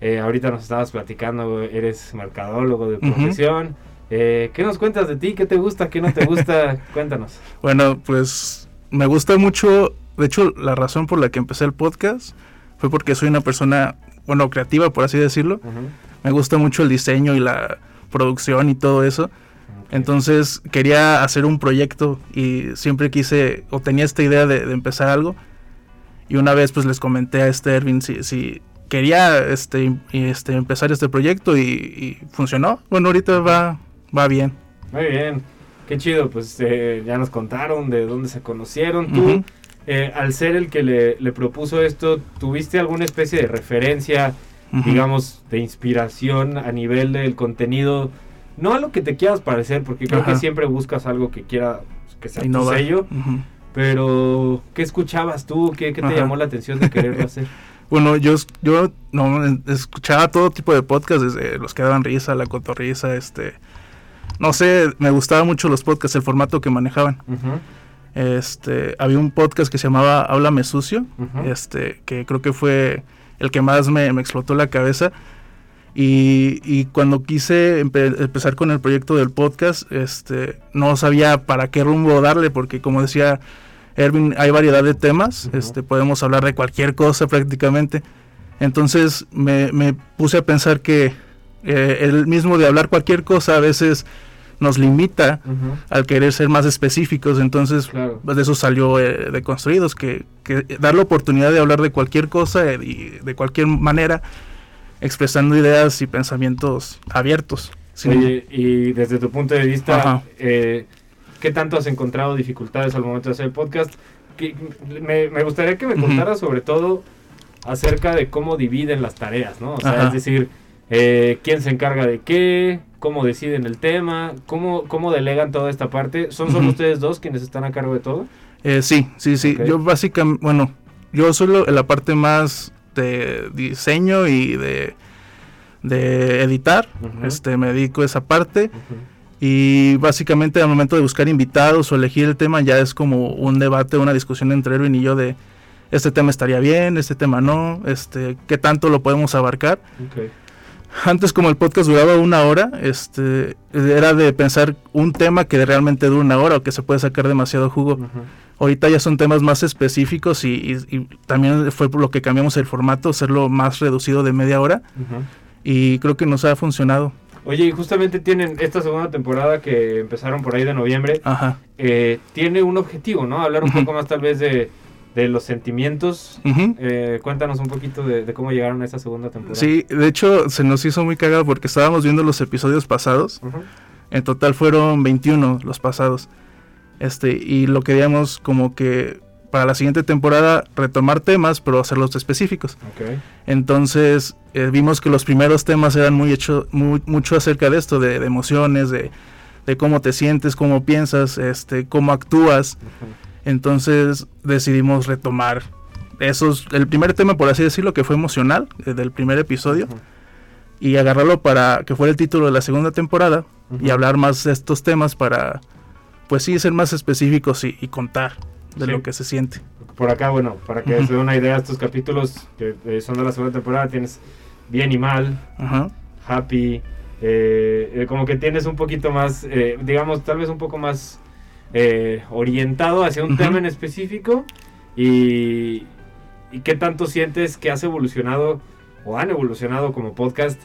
eh, ahorita nos estabas platicando, eres mercadólogo de profesión. Eh, ¿Qué nos cuentas de ti? ¿Qué te gusta? ¿Qué no te gusta? Cuéntanos. Bueno, pues me gusta mucho, de hecho la razón por la que empecé el podcast fue porque soy una persona, bueno, creativa por así decirlo. Ujú. Me gusta mucho el diseño y la producción y todo eso. Ok. Entonces quería hacer un proyecto y siempre quise o tenía esta idea de, de empezar algo. Y una vez pues les comenté a este Erwin si, si quería este, este, empezar este proyecto y, y funcionó. Bueno, ahorita va, va bien. Muy bien. Qué chido, pues eh, ya nos contaron de dónde se conocieron. Tú, Ujú. Eh, al ser el que le, le propuso esto, ¿tuviste alguna especie de referencia, digamos, de inspiración a nivel del contenido? No a lo que te quieras parecer, porque creo que siempre buscas algo que quiera pues, que sea tu Innovar. sello. Pero, ¿qué escuchabas tú? ¿Qué, qué te Ajá. llamó la atención de quererlo hacer? Bueno, yo, yo no, escuchaba todo tipo de podcasts, desde los que daban risa, la cotorrisa, este... No sé, me gustaban mucho los podcasts, el formato que manejaban. Este, había un podcast que se llamaba Háblame Sucio, este, que creo que fue el que más me, me explotó la cabeza. Y, y cuando quise empe- empezar con el proyecto del podcast, este, no sabía para qué rumbo darle, porque como decía Erwin, hay variedad de temas, este, podemos hablar de cualquier cosa prácticamente. Entonces me, me puse a pensar que eh, el mismo de hablar cualquier cosa a veces nos limita al querer ser más específicos. Entonces, Claro. pues, de eso salió eh, de Construidos, que, que dar la oportunidad de hablar de cualquier cosa eh, y de cualquier manera, expresando ideas y pensamientos abiertos. Oye, y desde tu punto de vista, eh, ¿qué tanto has encontrado dificultades al momento de hacer el podcast? Que- me, me gustaría que me contaras sobre todo acerca de cómo dividen las tareas, ¿no? O sea, Ajá. es decir, eh, quién se encarga de qué, cómo deciden el tema, cómo, cómo delegan toda esta parte. ¿Son solo ustedes dos quienes están a cargo de todo? Eh, sí, sí, sí. Yo básicamente, bueno, yo solo en la parte más de diseño y de, de editar, este, me dedico a esa parte. Y básicamente al momento de buscar invitados o elegir el tema ya es como un debate, una discusión entre Erwin y yo de este tema estaría bien, este tema no, este, qué tanto lo podemos abarcar. Ok. Antes como el podcast duraba una hora, este, era de pensar un tema que realmente dura una hora o que se puede sacar demasiado jugo. Ujú. Ahorita ya son temas más específicos y, y- y también fue por lo que cambiamos el formato, hacerlo más reducido de media hora Ujú. y creo que nos ha funcionado. Oye, y justamente tienen esta segunda temporada que empezaron por ahí de noviembre. Ajá. eh, tiene un objetivo, ¿no? Hablar un poco más tal vez de, de los sentimientos. Eh, cuéntanos un poquito de, de cómo llegaron a esta segunda temporada. Sí, de hecho se nos hizo muy cagado porque estábamos viendo los episodios pasados. En total fueron 21 los pasados. Este, y lo queríamos como que para la siguiente temporada retomar temas, pero hacerlos específicos. Entonces eh, vimos que los primeros temas eran muy hecho, muy, mucho acerca de esto, de, de emociones, de, de cómo te sientes, cómo piensas, este, cómo actúas. Entonces decidimos retomar esos, el primer tema, por así decirlo, que fue emocional, eh, del primer episodio, y agarrarlo para que fuera el título de la segunda temporada y hablar más de estos temas para, pues sí, ser más específicos y, y contar de Sí. lo que se siente. Por acá, bueno, para que Ujú. se den una idea, estos capítulos que eh, son de la segunda temporada, tienes bien y mal, happy, eh, como que tienes un poquito más, eh, digamos, tal vez un poco más eh, orientado hacia un Ujú. tema en específico y, y qué tanto sientes que has evolucionado o han evolucionado como podcast.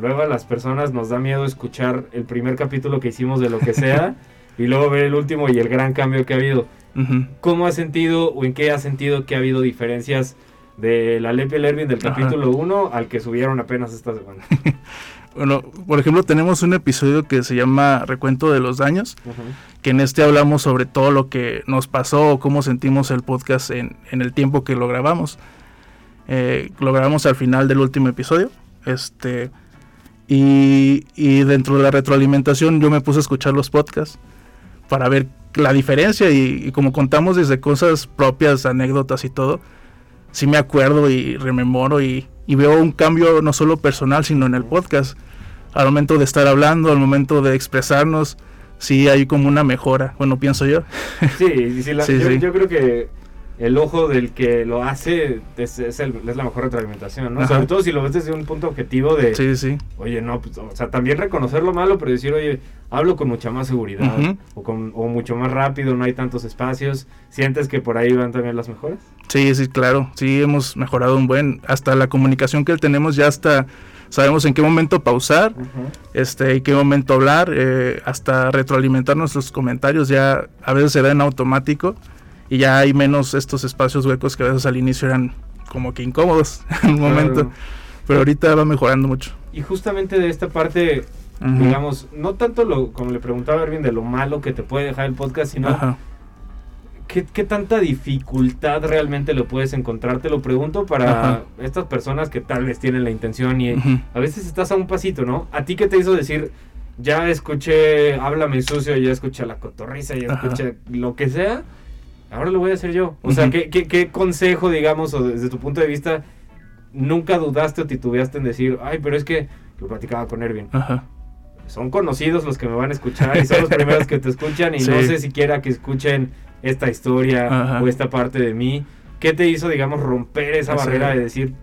Luego a las personas nos da miedo escuchar el primer capítulo que hicimos de lo que sea y luego ver el último y el gran cambio que ha habido. Ujú. ¿Cómo has sentido o en qué has sentido que ha habido diferencias de la Lepe Lervin del capítulo 1 al que subieron apenas esta semana? Bueno, por ejemplo, tenemos un episodio que se llama Recuento de los Daños, que en este hablamos sobre todo lo que nos pasó o cómo sentimos el podcast en, en el tiempo que lo grabamos. Eh, lo grabamos al final del último episodio. Este, y, y dentro de la retroalimentación yo me puse a escuchar los podcasts para ver la diferencia y, y como contamos desde cosas propias, anécdotas y todo, sí me acuerdo y rememoro y, y veo un cambio no solo personal sino en el podcast. Al momento de estar hablando, al momento de expresarnos, sí hay como una mejora, bueno, pienso yo. Sí, sí, la- Sí, yo, sí. yo creo que el ojo del que lo hace es, es el- es la mejor retroalimentación, ¿no? Ajá. Sobre todo si lo ves desde un punto objetivo de, Sí, sí. oye, no, pues, o sea, también reconocer lo malo, pero decir, oye, hablo con mucha más seguridad o, con, o mucho más rápido, no hay tantos espacios. ¿Sientes que por ahí van también las mejoras? Sí, sí, claro. Sí, hemos mejorado un buen. Hasta la comunicación que tenemos ya hasta sabemos en qué momento pausar, este, en qué momento hablar, eh, hasta retroalimentar nuestros comentarios ya a veces se da en automático y ya hay menos estos espacios huecos que a veces al inicio eran como que incómodos en un momento. Claro. Pero ahorita va mejorando mucho. Y justamente de esta parte, digamos, no tanto lo, como le preguntaba a Erwin, de lo malo que te puede dejar el podcast, sino Ajá. ¿qué, qué tanta dificultad realmente lo puedes encontrar. Te lo pregunto para Ajá. estas personas que tal vez tienen la intención y a veces estás a un pasito, ¿no? ¿A ti qué te hizo decir, ya escuché Háblame sucio, ya escuché La Cotorriza, ya Ajá. escuché lo que sea? Ahora lo voy a hacer yo. O sea. ¿qué, qué, qué consejo, digamos, o desde tu punto de vista, nunca dudaste o titubeaste en decir, ay, pero es que lo platicaba con Erwin? Ajá. son conocidos los que me van a escuchar y son los primeros que te escuchan y Sí. no sé siquiera que escuchen esta historia Ajá. o esta parte de mí. ¿Qué te hizo, digamos, romper esa Sí. barrera de decir,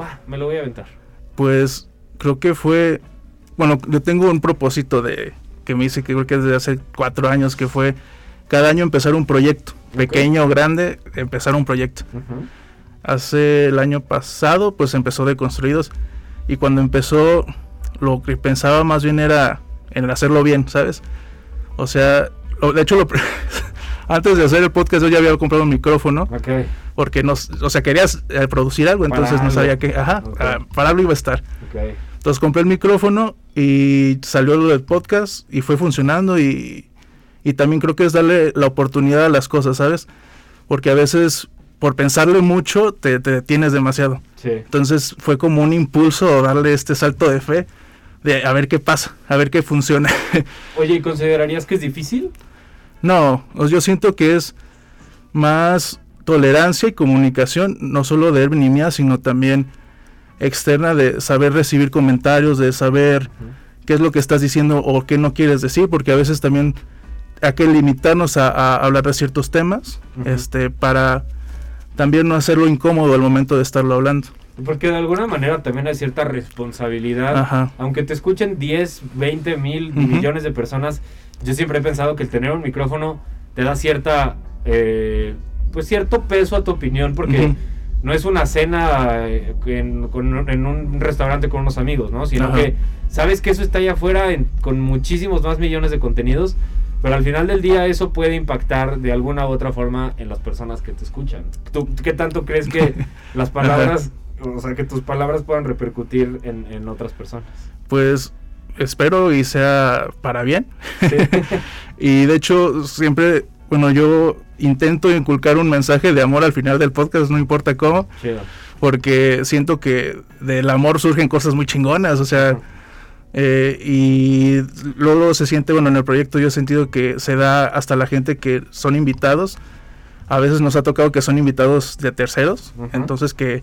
va, me lo voy a aventar? Pues creo que fue, bueno, yo tengo un propósito de que me hice que creo que desde hace cuatro años que fue cada año empezar un proyecto, pequeño o grande, empezar un proyecto. Hace el año pasado, pues empezó de construidos y cuando empezó, lo que pensaba más bien era en hacerlo bien, ¿sabes? O sea, lo- de hecho, lo, antes de hacer el podcast yo ya había comprado un micrófono Ok. porque no, o sea, querías eh, producir algo, Para entonces no sabía qué, ajá, Ok. ah, para algo iba a estar. Ok. Entonces compré el micrófono y salió lo del podcast y fue funcionando y, y también creo que es darle la oportunidad a las cosas, ¿sabes? Porque a veces por pensarle mucho te, te detienes demasiado. Sí. Entonces fue como un impulso darle este salto de fe de a ver qué pasa, a ver qué funciona. Oye, ¿y considerarías que es difícil? no, yo siento que es más tolerancia y comunicación, no solo de Erwin y mía, sino también externa de saber recibir comentarios, de saber qué es lo que estás diciendo o qué no quieres decir, porque a veces también hay que limitarnos a, a hablar de ciertos temas, Ujú. este, para también no hacerlo incómodo al momento de estarlo hablando. Porque de alguna manera también hay cierta responsabilidad. Ajá. Aunque te escuchen 10, 20 mil Ujú. millones de personas, yo siempre he pensado que el tener un micrófono te da cierta, eh, pues cierto peso a tu opinión, porque Ujú. no es una cena eh, en, con- en un restaurante con unos amigos, ¿no? Sino Ajá. que sabes que eso está allá afuera en- con muchísimos más millones de contenidos, pero al final del día eso puede impactar de alguna u otra forma en las personas que te escuchan. ¿Tú qué tanto crees que las palabras, o sea, que tus palabras puedan repercutir en, en otras personas? Pues espero y sea para bien. Sí. Y de hecho, siempre, bueno, yo intento inculcar un mensaje de amor al final del podcast, no importa cómo, Chido. porque siento que del amor surgen cosas muy chingonas, o sea, eh, y luego se siente, bueno, en el proyecto yo he sentido que se da hasta la gente que son invitados, a veces nos ha tocado que son invitados de terceros, Ujú. entonces que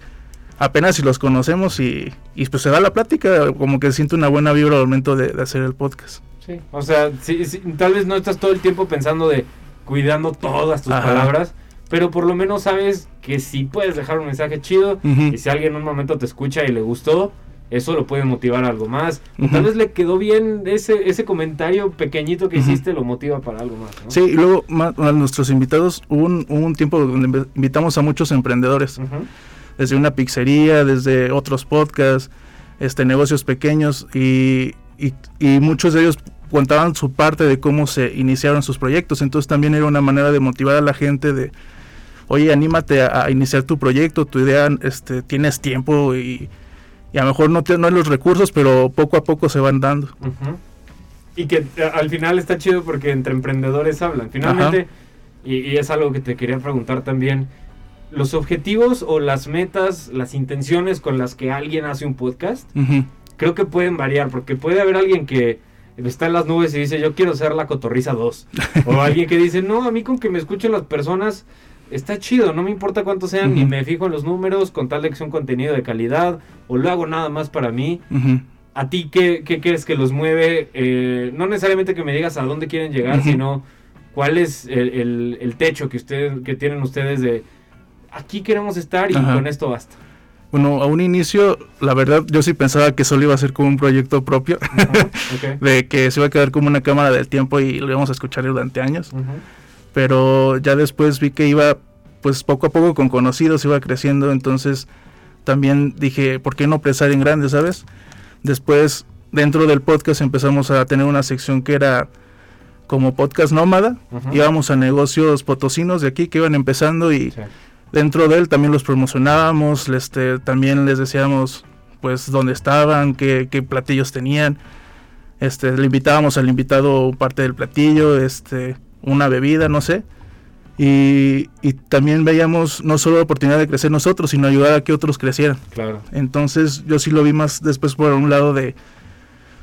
apenas si los conocemos y, y pues se da la plática, como que siento una buena vibra al momento de, de hacer el podcast. Sí, o sea, sí, sí, tal vez no estás todo el tiempo pensando de cuidando todas tus Ajá. palabras, pero por lo menos sabes que si puedes dejar un mensaje chido Ujú. y si alguien en un momento te escucha y le gustó, eso lo puede motivar a algo más. Ujú. tal vez le quedó bien ese, ese comentario pequeñito que hiciste, lo motiva para algo más. ¿no? Sí, y luego a nuestros invitados, hubo un, un tiempo donde inv- invitamos a muchos emprendedores, desde una pizzería, desde otros podcasts, este, negocios pequeños, y, y, y muchos de ellos contaban su parte de cómo se iniciaron sus proyectos, entonces también era una manera de motivar a la gente de, oye, anímate a, a iniciar tu proyecto, tu idea, este, tienes tiempo y, y a lo mejor no, te- no hay los recursos, pero poco a poco se van dando. Y que eh, al final está chido porque entre emprendedores hablan. Finalmente, y, y es algo que te quería preguntar también, los objetivos o las metas, las intenciones con las que alguien hace un podcast, creo que pueden variar, porque puede haber alguien que está en las nubes y dice, yo quiero ser la cotorriza 2. o alguien que dice, no, a mí con que me escuchen las personas está chido, no me importa cuántos sean, ni Ujú. me fijo en los números, con tal de que sea un contenido de calidad, o lo hago nada más para mí. Ujú. ¿A ti qué, qué crees que los mueve? Eh, no necesariamente que me digas a dónde quieren llegar, Ujú. sino cuál es el, el- el techo que, ustedes, que tienen ustedes de aquí queremos estar y Ajá. con esto basta. Bueno, a un inicio, la verdad, yo sí pensaba que solo iba a ser como un proyecto propio, Ujú, ok. de que se iba a quedar como una cámara del tiempo y lo íbamos a escuchar durante años. Ujú. Pero ya después vi que iba, pues poco a poco con conocidos, iba creciendo, entonces también dije, ¿por qué no pensar en grande, sabes? Después, dentro del podcast empezamos a tener una sección que era como podcast nómada, Ujú. íbamos a negocios potosinos de aquí que iban empezando y Sí. dentro de él también los promocionábamos, este, también les decíamos pues dónde estaban, qué, qué platillos tenían. Este, le invitábamos al invitado parte del platillo, este, una bebida, no sé. Y, y también veíamos no solo la oportunidad de crecer nosotros, sino ayudar a que otros crecieran. Claro. Entonces yo sí lo vi más después por un lado de,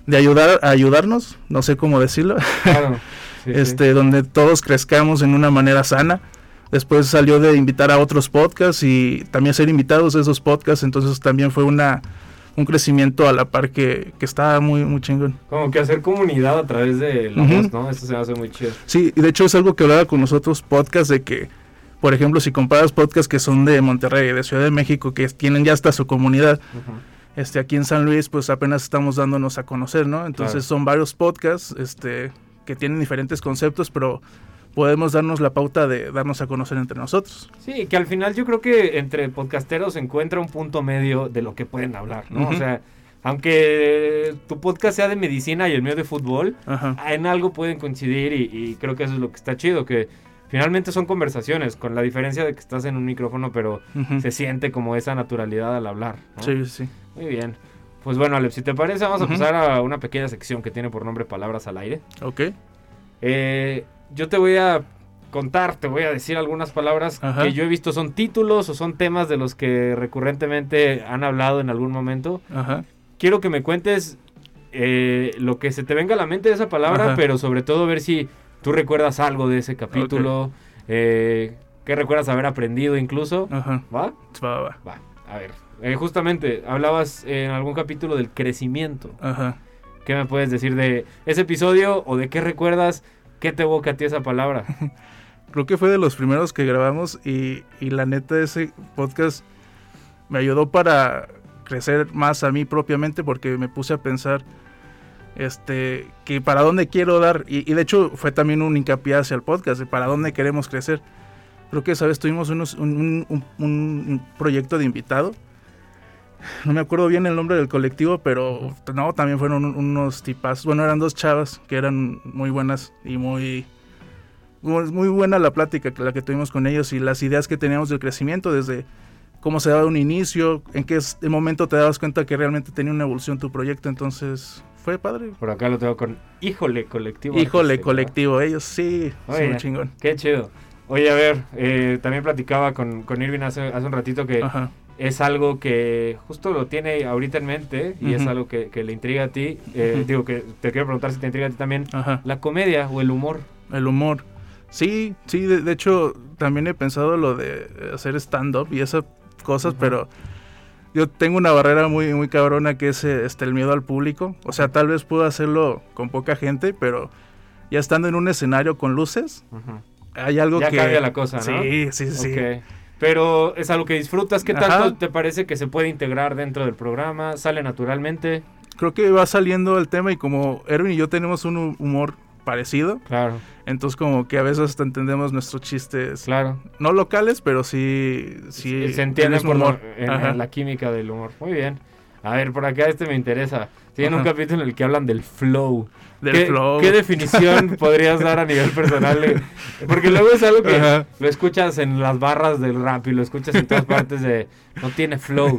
de ayudar a ayudarnos, no sé cómo decirlo, Claro. Sí, sí. este donde todos crezcamos en una manera sana. Después salió de invitar a otros podcasts y también ser invitados a esos podcasts, entonces también fue una un crecimiento a la par que, que estaba muy muy chingón. Como que hacer comunidad a través de la Ujú. voz, ¿no? Eso se me hace muy chido. Sí, y de hecho es algo que hablaba con nosotros podcasts de que, por ejemplo, si comparas podcasts que son de Monterrey, de Ciudad de México, que tienen ya hasta su comunidad, este aquí en San Luis, pues apenas estamos dándonos a conocer, ¿no? Entonces Claro. son varios podcasts, este, que tienen diferentes conceptos, pero podemos darnos la pauta de darnos a conocer entre nosotros. Sí, que al final yo creo que entre podcasteros se encuentra un punto medio de lo que pueden hablar, ¿no? O sea, aunque tu podcast sea de medicina y el mío de fútbol, Ajá. en algo pueden coincidir y, y creo que eso es lo que está chido, que finalmente son conversaciones, con la diferencia de que estás en un micrófono, pero se siente como esa naturalidad al hablar. ¿no? Sí, sí. Muy bien. Pues bueno, Alex, si te parece, vamos a pasar a una pequeña sección que tiene por nombre Palabras al Aire. Ok. Eh, yo te voy a contar, te voy a decir algunas palabras Ajá. que yo he visto son títulos o son temas de los que recurrentemente han hablado en algún momento. Ajá. Quiero que me cuentes eh, lo que se te venga a la mente de esa palabra, Ajá. pero sobre todo ver si tú recuerdas algo de ese capítulo, eh, qué recuerdas haber aprendido incluso. Ajá. ¿Va? Va, va. Va, a ver. Eh, justamente, hablabas en algún capítulo del crecimiento. Ajá. ¿Qué me puedes decir de ese episodio o de qué recuerdas? ¿Qué te evoca a ti esa palabra? Creo que fue de los primeros que grabamos y, y la neta ese podcast me ayudó para crecer más a mí propiamente porque me puse a pensar este que para dónde quiero dar y, de hecho fue también un hincapié hacia el podcast de para dónde queremos crecer. Creo que sabes tuvimos un- un- un proyecto de invitado. No me acuerdo bien el nombre del colectivo, pero no, también fueron un- unos tipas. Bueno, eran dos chavas que eran muy buenas y muy muy buena la plática que la que tuvimos con ellos y las ideas que teníamos del crecimiento desde cómo se daba un inicio, en qué momento te dabas cuenta que realmente tenía una evolución tu proyecto, entonces fue padre. Por acá lo tengo con Híjole Colectivo. Híjole, Artístico. colectivo, ellos sí, Oye, son chingón. Qué chido. Oye, a ver, eh, también platicaba con, con Irving hace, hace un ratito que Ajá. Es algo que justo lo tiene ahorita en mente y es algo que, que le intriga a ti. Eh. Digo que te quiero preguntar si te intriga a ti también. Ajá. La comedia o el humor. El humor. Sí, sí, de, de hecho también he pensado lo de hacer stand-up y esas cosas, pero yo tengo una barrera muy, muy cabrona que es eh, este, el miedo al público. O sea, tal vez puedo hacerlo con poca gente, pero ya estando en un escenario con luces, hay algo Ya que... cambia la cosa, ¿no? Sí, sí, sí. Pero es algo que disfrutas. ¿Qué Ajá. tanto te parece que se puede integrar dentro del programa? ¿Sale naturalmente? Creo que va saliendo el tema y como Erwin y yo tenemos un hu- humor parecido, Claro, entonces como que a veces hasta entendemos nuestros chistes, claro. no locales, pero sí... sí se entiende por humor. en, Ajá. en la química del humor. Muy bien. A ver, por acá este me interesa. Tienen un capítulo en el que hablan del flow. Del ¿Qué, flow. ¿Qué definición podrías dar a nivel personal? de- Porque luego es algo que Ajá. lo escuchas en las barras del rap y lo escuchas en todas partes de no tiene flow.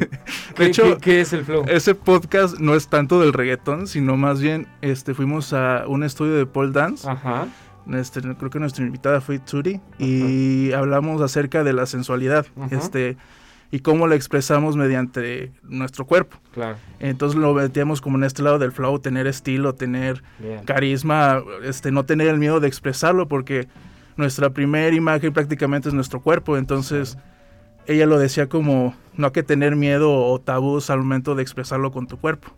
¿Qué, hecho, qué- qué es el flow? Ese podcast no es tanto del reggaetón, sino más bien este fuimos a un estudio de pole dance. Ajá. Este, creo que nuestra invitada fue Turi y hablamos acerca de la sensualidad, este y cómo la expresamos mediante nuestro cuerpo. Claro. Entonces lo metíamos como en este lado del flow, tener estilo, tener Bien. carisma, este no tener el miedo de expresarlo porque nuestra primera imagen prácticamente es nuestro cuerpo, entonces ella lo decía como no hay que tener miedo o tabús al momento de expresarlo con tu cuerpo.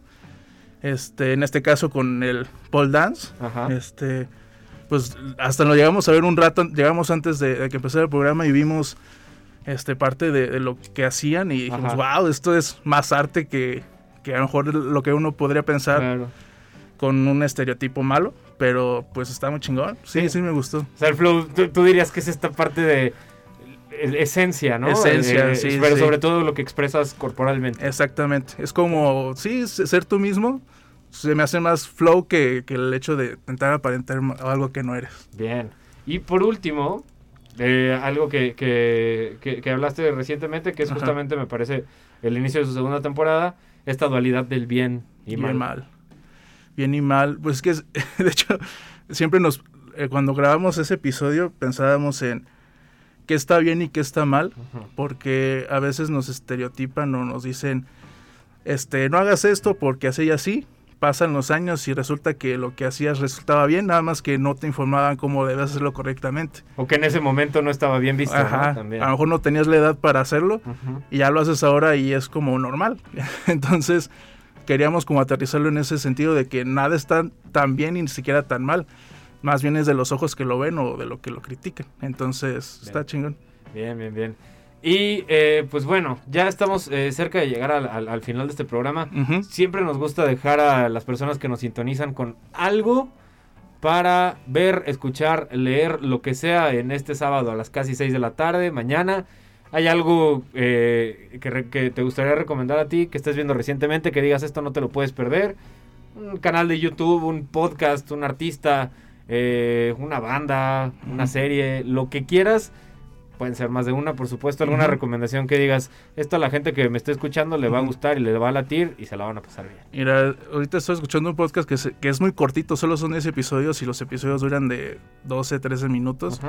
Este, en este caso con el pole dance, Ajá. este, pues hasta nos llegamos a ver un rato, llegamos antes de, de que empezara el programa y vimos este parte de, de lo que hacían y dijimos, Ajá. wow, esto es más arte que, que a lo mejor lo que uno podría pensar Claro. con un estereotipo malo, pero pues está muy chingón. Sí, Sí. sí, me gustó. O sea, el flow, tú, tú dirías que es esta parte de esencia, ¿no? Esencia, Eh, sí, Pero sí. sobre todo lo que expresas corporalmente. Exactamente. Es como, sí, ser tú mismo. Se me hace más flow que, que el hecho de intentar aparentar algo que no eres. Bien. Y por último, eh, algo que, que, que- que hablaste recientemente, que es Ajá. justamente, me parece, el inicio de su segunda temporada, esta dualidad del bien y, Y mal. mal. bien y mal. Pues es que, es- de hecho, siempre nos, eh, cuando grabamos ese episodio pensábamos en qué está bien y qué está mal, porque a veces nos estereotipan o nos dicen, este, no hagas esto porque así y así. Pasan los años y resulta que lo que hacías resultaba bien, nada más que no te informaban cómo debes hacerlo correctamente. O que en ese momento no estaba bien visto, ¿no? Ajá, También. a lo mejor no tenías la edad para hacerlo y ya lo haces ahora y es como normal. Entonces queríamos como aterrizarlo en ese sentido de que nada está tan bien y ni siquiera tan mal. Más bien es de los ojos que lo ven o de lo que lo critican. Entonces está chingón. Bien, bien, bien. Y eh, pues bueno, ya estamos eh, cerca de llegar al, al- al final de este programa. Siempre nos gusta dejar a las personas que nos sintonizan con algo para ver, escuchar, leer, lo que sea en este sábado a las casi 6 de la tarde, mañana. ¿Hay algo eh, que, re- que te gustaría recomendar a ti, que estés viendo recientemente, que digas esto no te lo puedes perder? Un canal de YouTube, un podcast, un artista, eh, una banda, una serie, lo que quieras. Pueden ser más de una, por supuesto. Alguna recomendación que digas, esto a la gente que me está escuchando le va a gustar y le va a latir y se la van a pasar bien. Mira, ahorita estoy escuchando un podcast que, se- que es muy cortito, solo son 10 episodios y los episodios duran de 12, 13 minutos.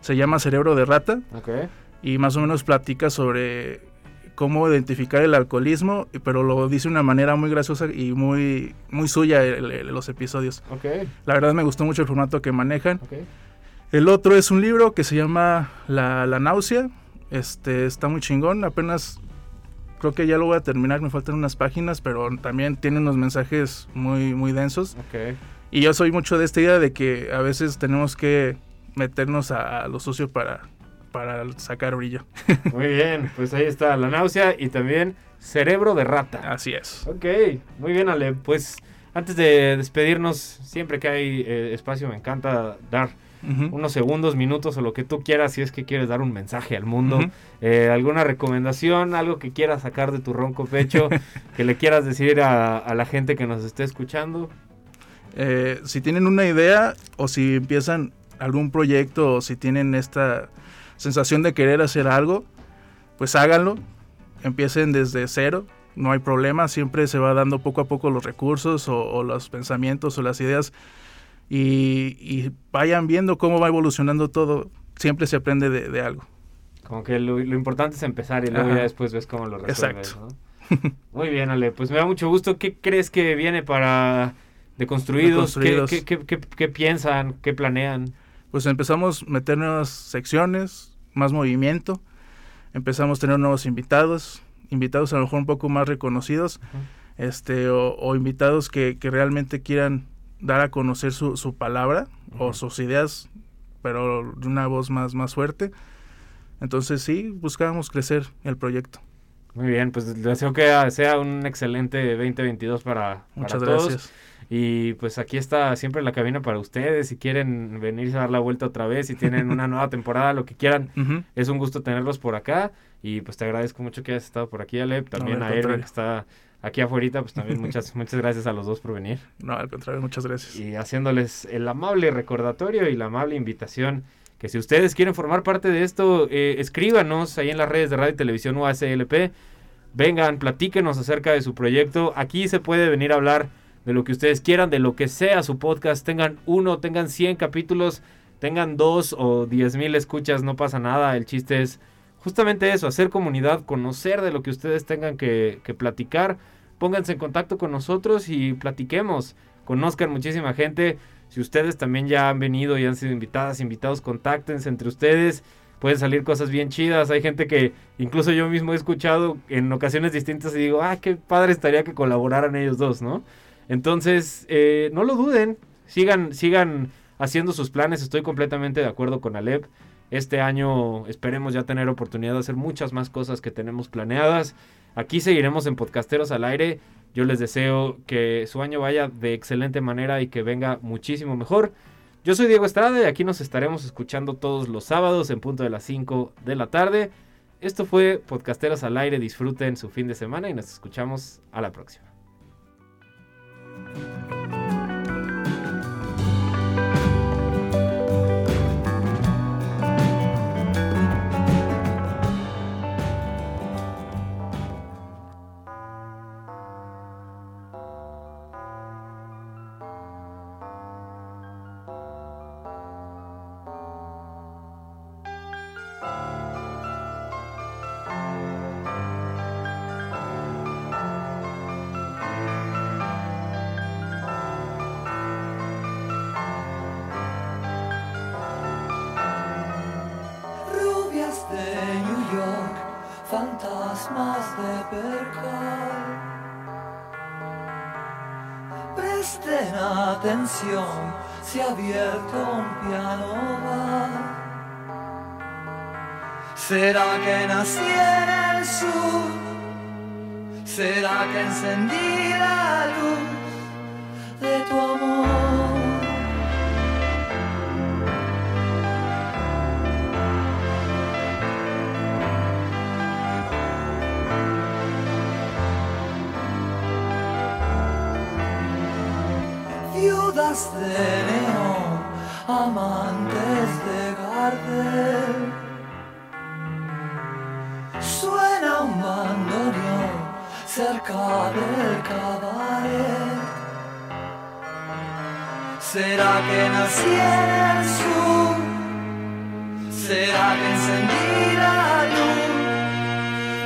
Se llama Cerebro de Rata Ok. y más o menos platica sobre cómo identificar el alcoholismo, pero lo dice de una manera muy graciosa y muy, muy suya el- el- los episodios. Ok. La verdad me gustó mucho el formato que manejan. Ok. El otro es un libro que se llama La, La náusea. Este está muy chingón. Apenas creo que ya lo voy a terminar. Me faltan unas páginas, pero también tiene unos mensajes muy, muy densos. Ok. Y yo soy mucho de esta idea de que a veces tenemos que meternos a, a lo sucio para, para sacar brillo. Muy bien. Pues ahí está la náusea y también cerebro de rata. Así es. Ok. Muy bien, Ale. Pues antes de despedirnos, siempre que hay eh, espacio, me encanta dar Unos segundos, minutos o lo que tú quieras si es que quieres dar un mensaje al mundo. Eh, alguna recomendación, algo que quieras sacar de tu ronco pecho, que le quieras decir a, a la gente que nos esté escuchando. Eh, si tienen una idea o si empiezan algún proyecto o si tienen esta sensación de querer hacer algo, pues háganlo. Empiecen desde cero, no hay problema. Siempre se va dando poco a poco los recursos o, o los pensamientos o las ideas y, y vayan viendo cómo va evolucionando todo. Siempre se aprende de, de algo. Como que lo, lo importante es empezar y luego Ajá. ya después ves cómo lo resuelves. Exacto. ¿no? Muy bien, Ale. Pues me da mucho gusto. ¿Qué crees que viene para Deconstruidos? ¿Qué, Deconstruidos. qué, qué, qué- qué piensan? ¿Qué planean? Pues empezamos a meter nuevas secciones, más movimiento. Empezamos a tener nuevos invitados, invitados a lo mejor un poco más reconocidos, este, o, o invitados que, que realmente quieran dar a conocer su, su palabra o sus ideas, pero de una voz más, más fuerte. Entonces sí, buscábamos crecer el proyecto. Muy bien, pues deseo que sea un excelente 2022 para, para Muchas todos. gracias. Y pues aquí está siempre la cabina para ustedes. Si quieren venirse a dar la vuelta otra vez, si tienen una nueva temporada, lo que quieran, es un gusto tenerlos por acá. Y pues te agradezco mucho que hayas estado por aquí, Ale. También a Erwin que está aquí afuera, pues también muchas, muchas gracias a los dos por venir. No, al contrario, muchas gracias. Y haciéndoles el amable recordatorio y la amable invitación que si ustedes quieren formar parte de esto, eh, escríbanos ahí en las redes de Radio y Televisión UASLP. Vengan, platíquenos acerca de su proyecto. Aquí se puede venir a hablar de lo que ustedes quieran, de lo que sea su podcast. Tengan uno, tengan 100 capítulos, tengan dos o diez mil escuchas, no pasa nada. El chiste es justamente eso, hacer comunidad, conocer de lo que ustedes tengan que, platicar. Pónganse en contacto con nosotros y platiquemos. Conozcan muchísima gente. Si ustedes también ya han venido y han sido invitadas, invitados, contáctense entre ustedes. Pueden salir cosas bien chidas. Hay gente que incluso yo mismo he escuchado en ocasiones distintas y digo, ah, qué padre estaría que colaboraran ellos dos, ¿no? Entonces, eh, no lo duden. Sigan, sigan haciendo sus planes. Estoy completamente de acuerdo con Alep. Este año esperemos ya tener oportunidad de hacer muchas más cosas que tenemos planeadas. Aquí seguiremos en Podcasteros al aire. Yo les deseo que su año vaya de excelente manera y que venga muchísimo mejor. Yo soy Diego Estrada y aquí nos estaremos escuchando todos los sábados en punto de las 5 de la tarde. Esto fue Podcasteros al aire. Disfruten su fin de semana y nos escuchamos a la próxima. Atención, se ha abierto un piano. ¿Será que nací en el sur? ¿Será que encendí la luz de neón, amantes de Gardel. Suena un bandoneón cerca del cabaret. ¿Será que nací en el sur? ¿Será que encendí la luz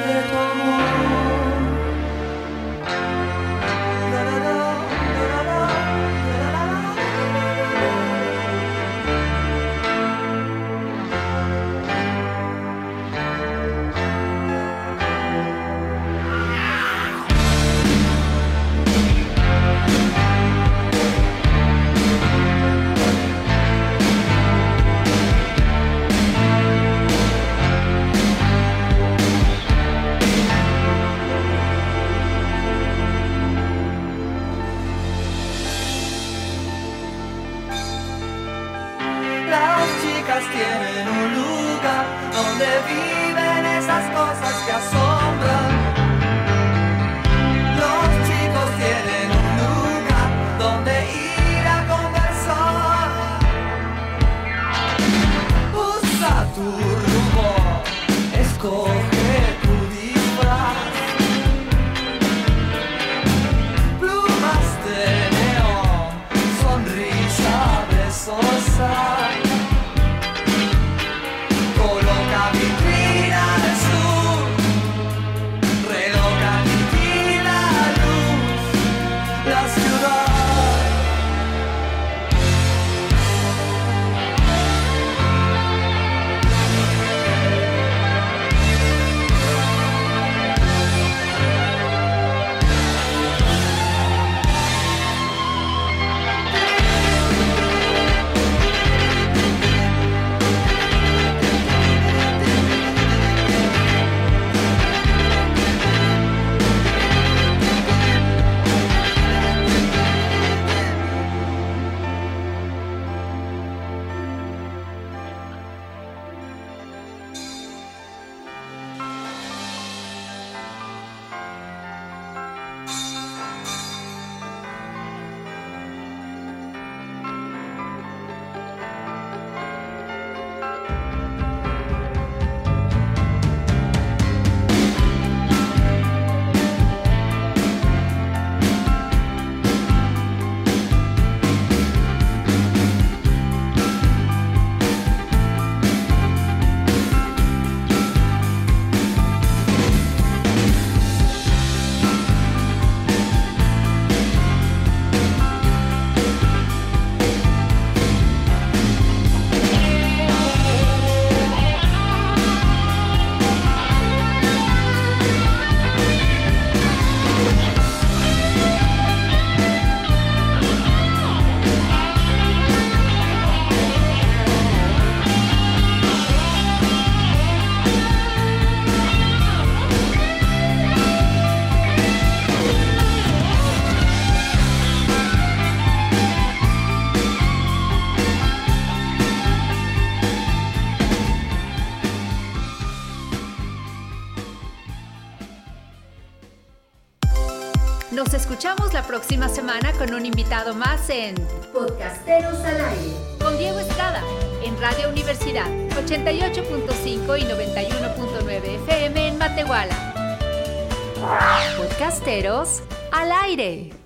de tu amor? Próxima semana con un invitado más en Podcasteros al aire. con Diego Estrada en Radio Universidad 88.5 y 91.9 FM en Matehuala. Podcasteros al aire.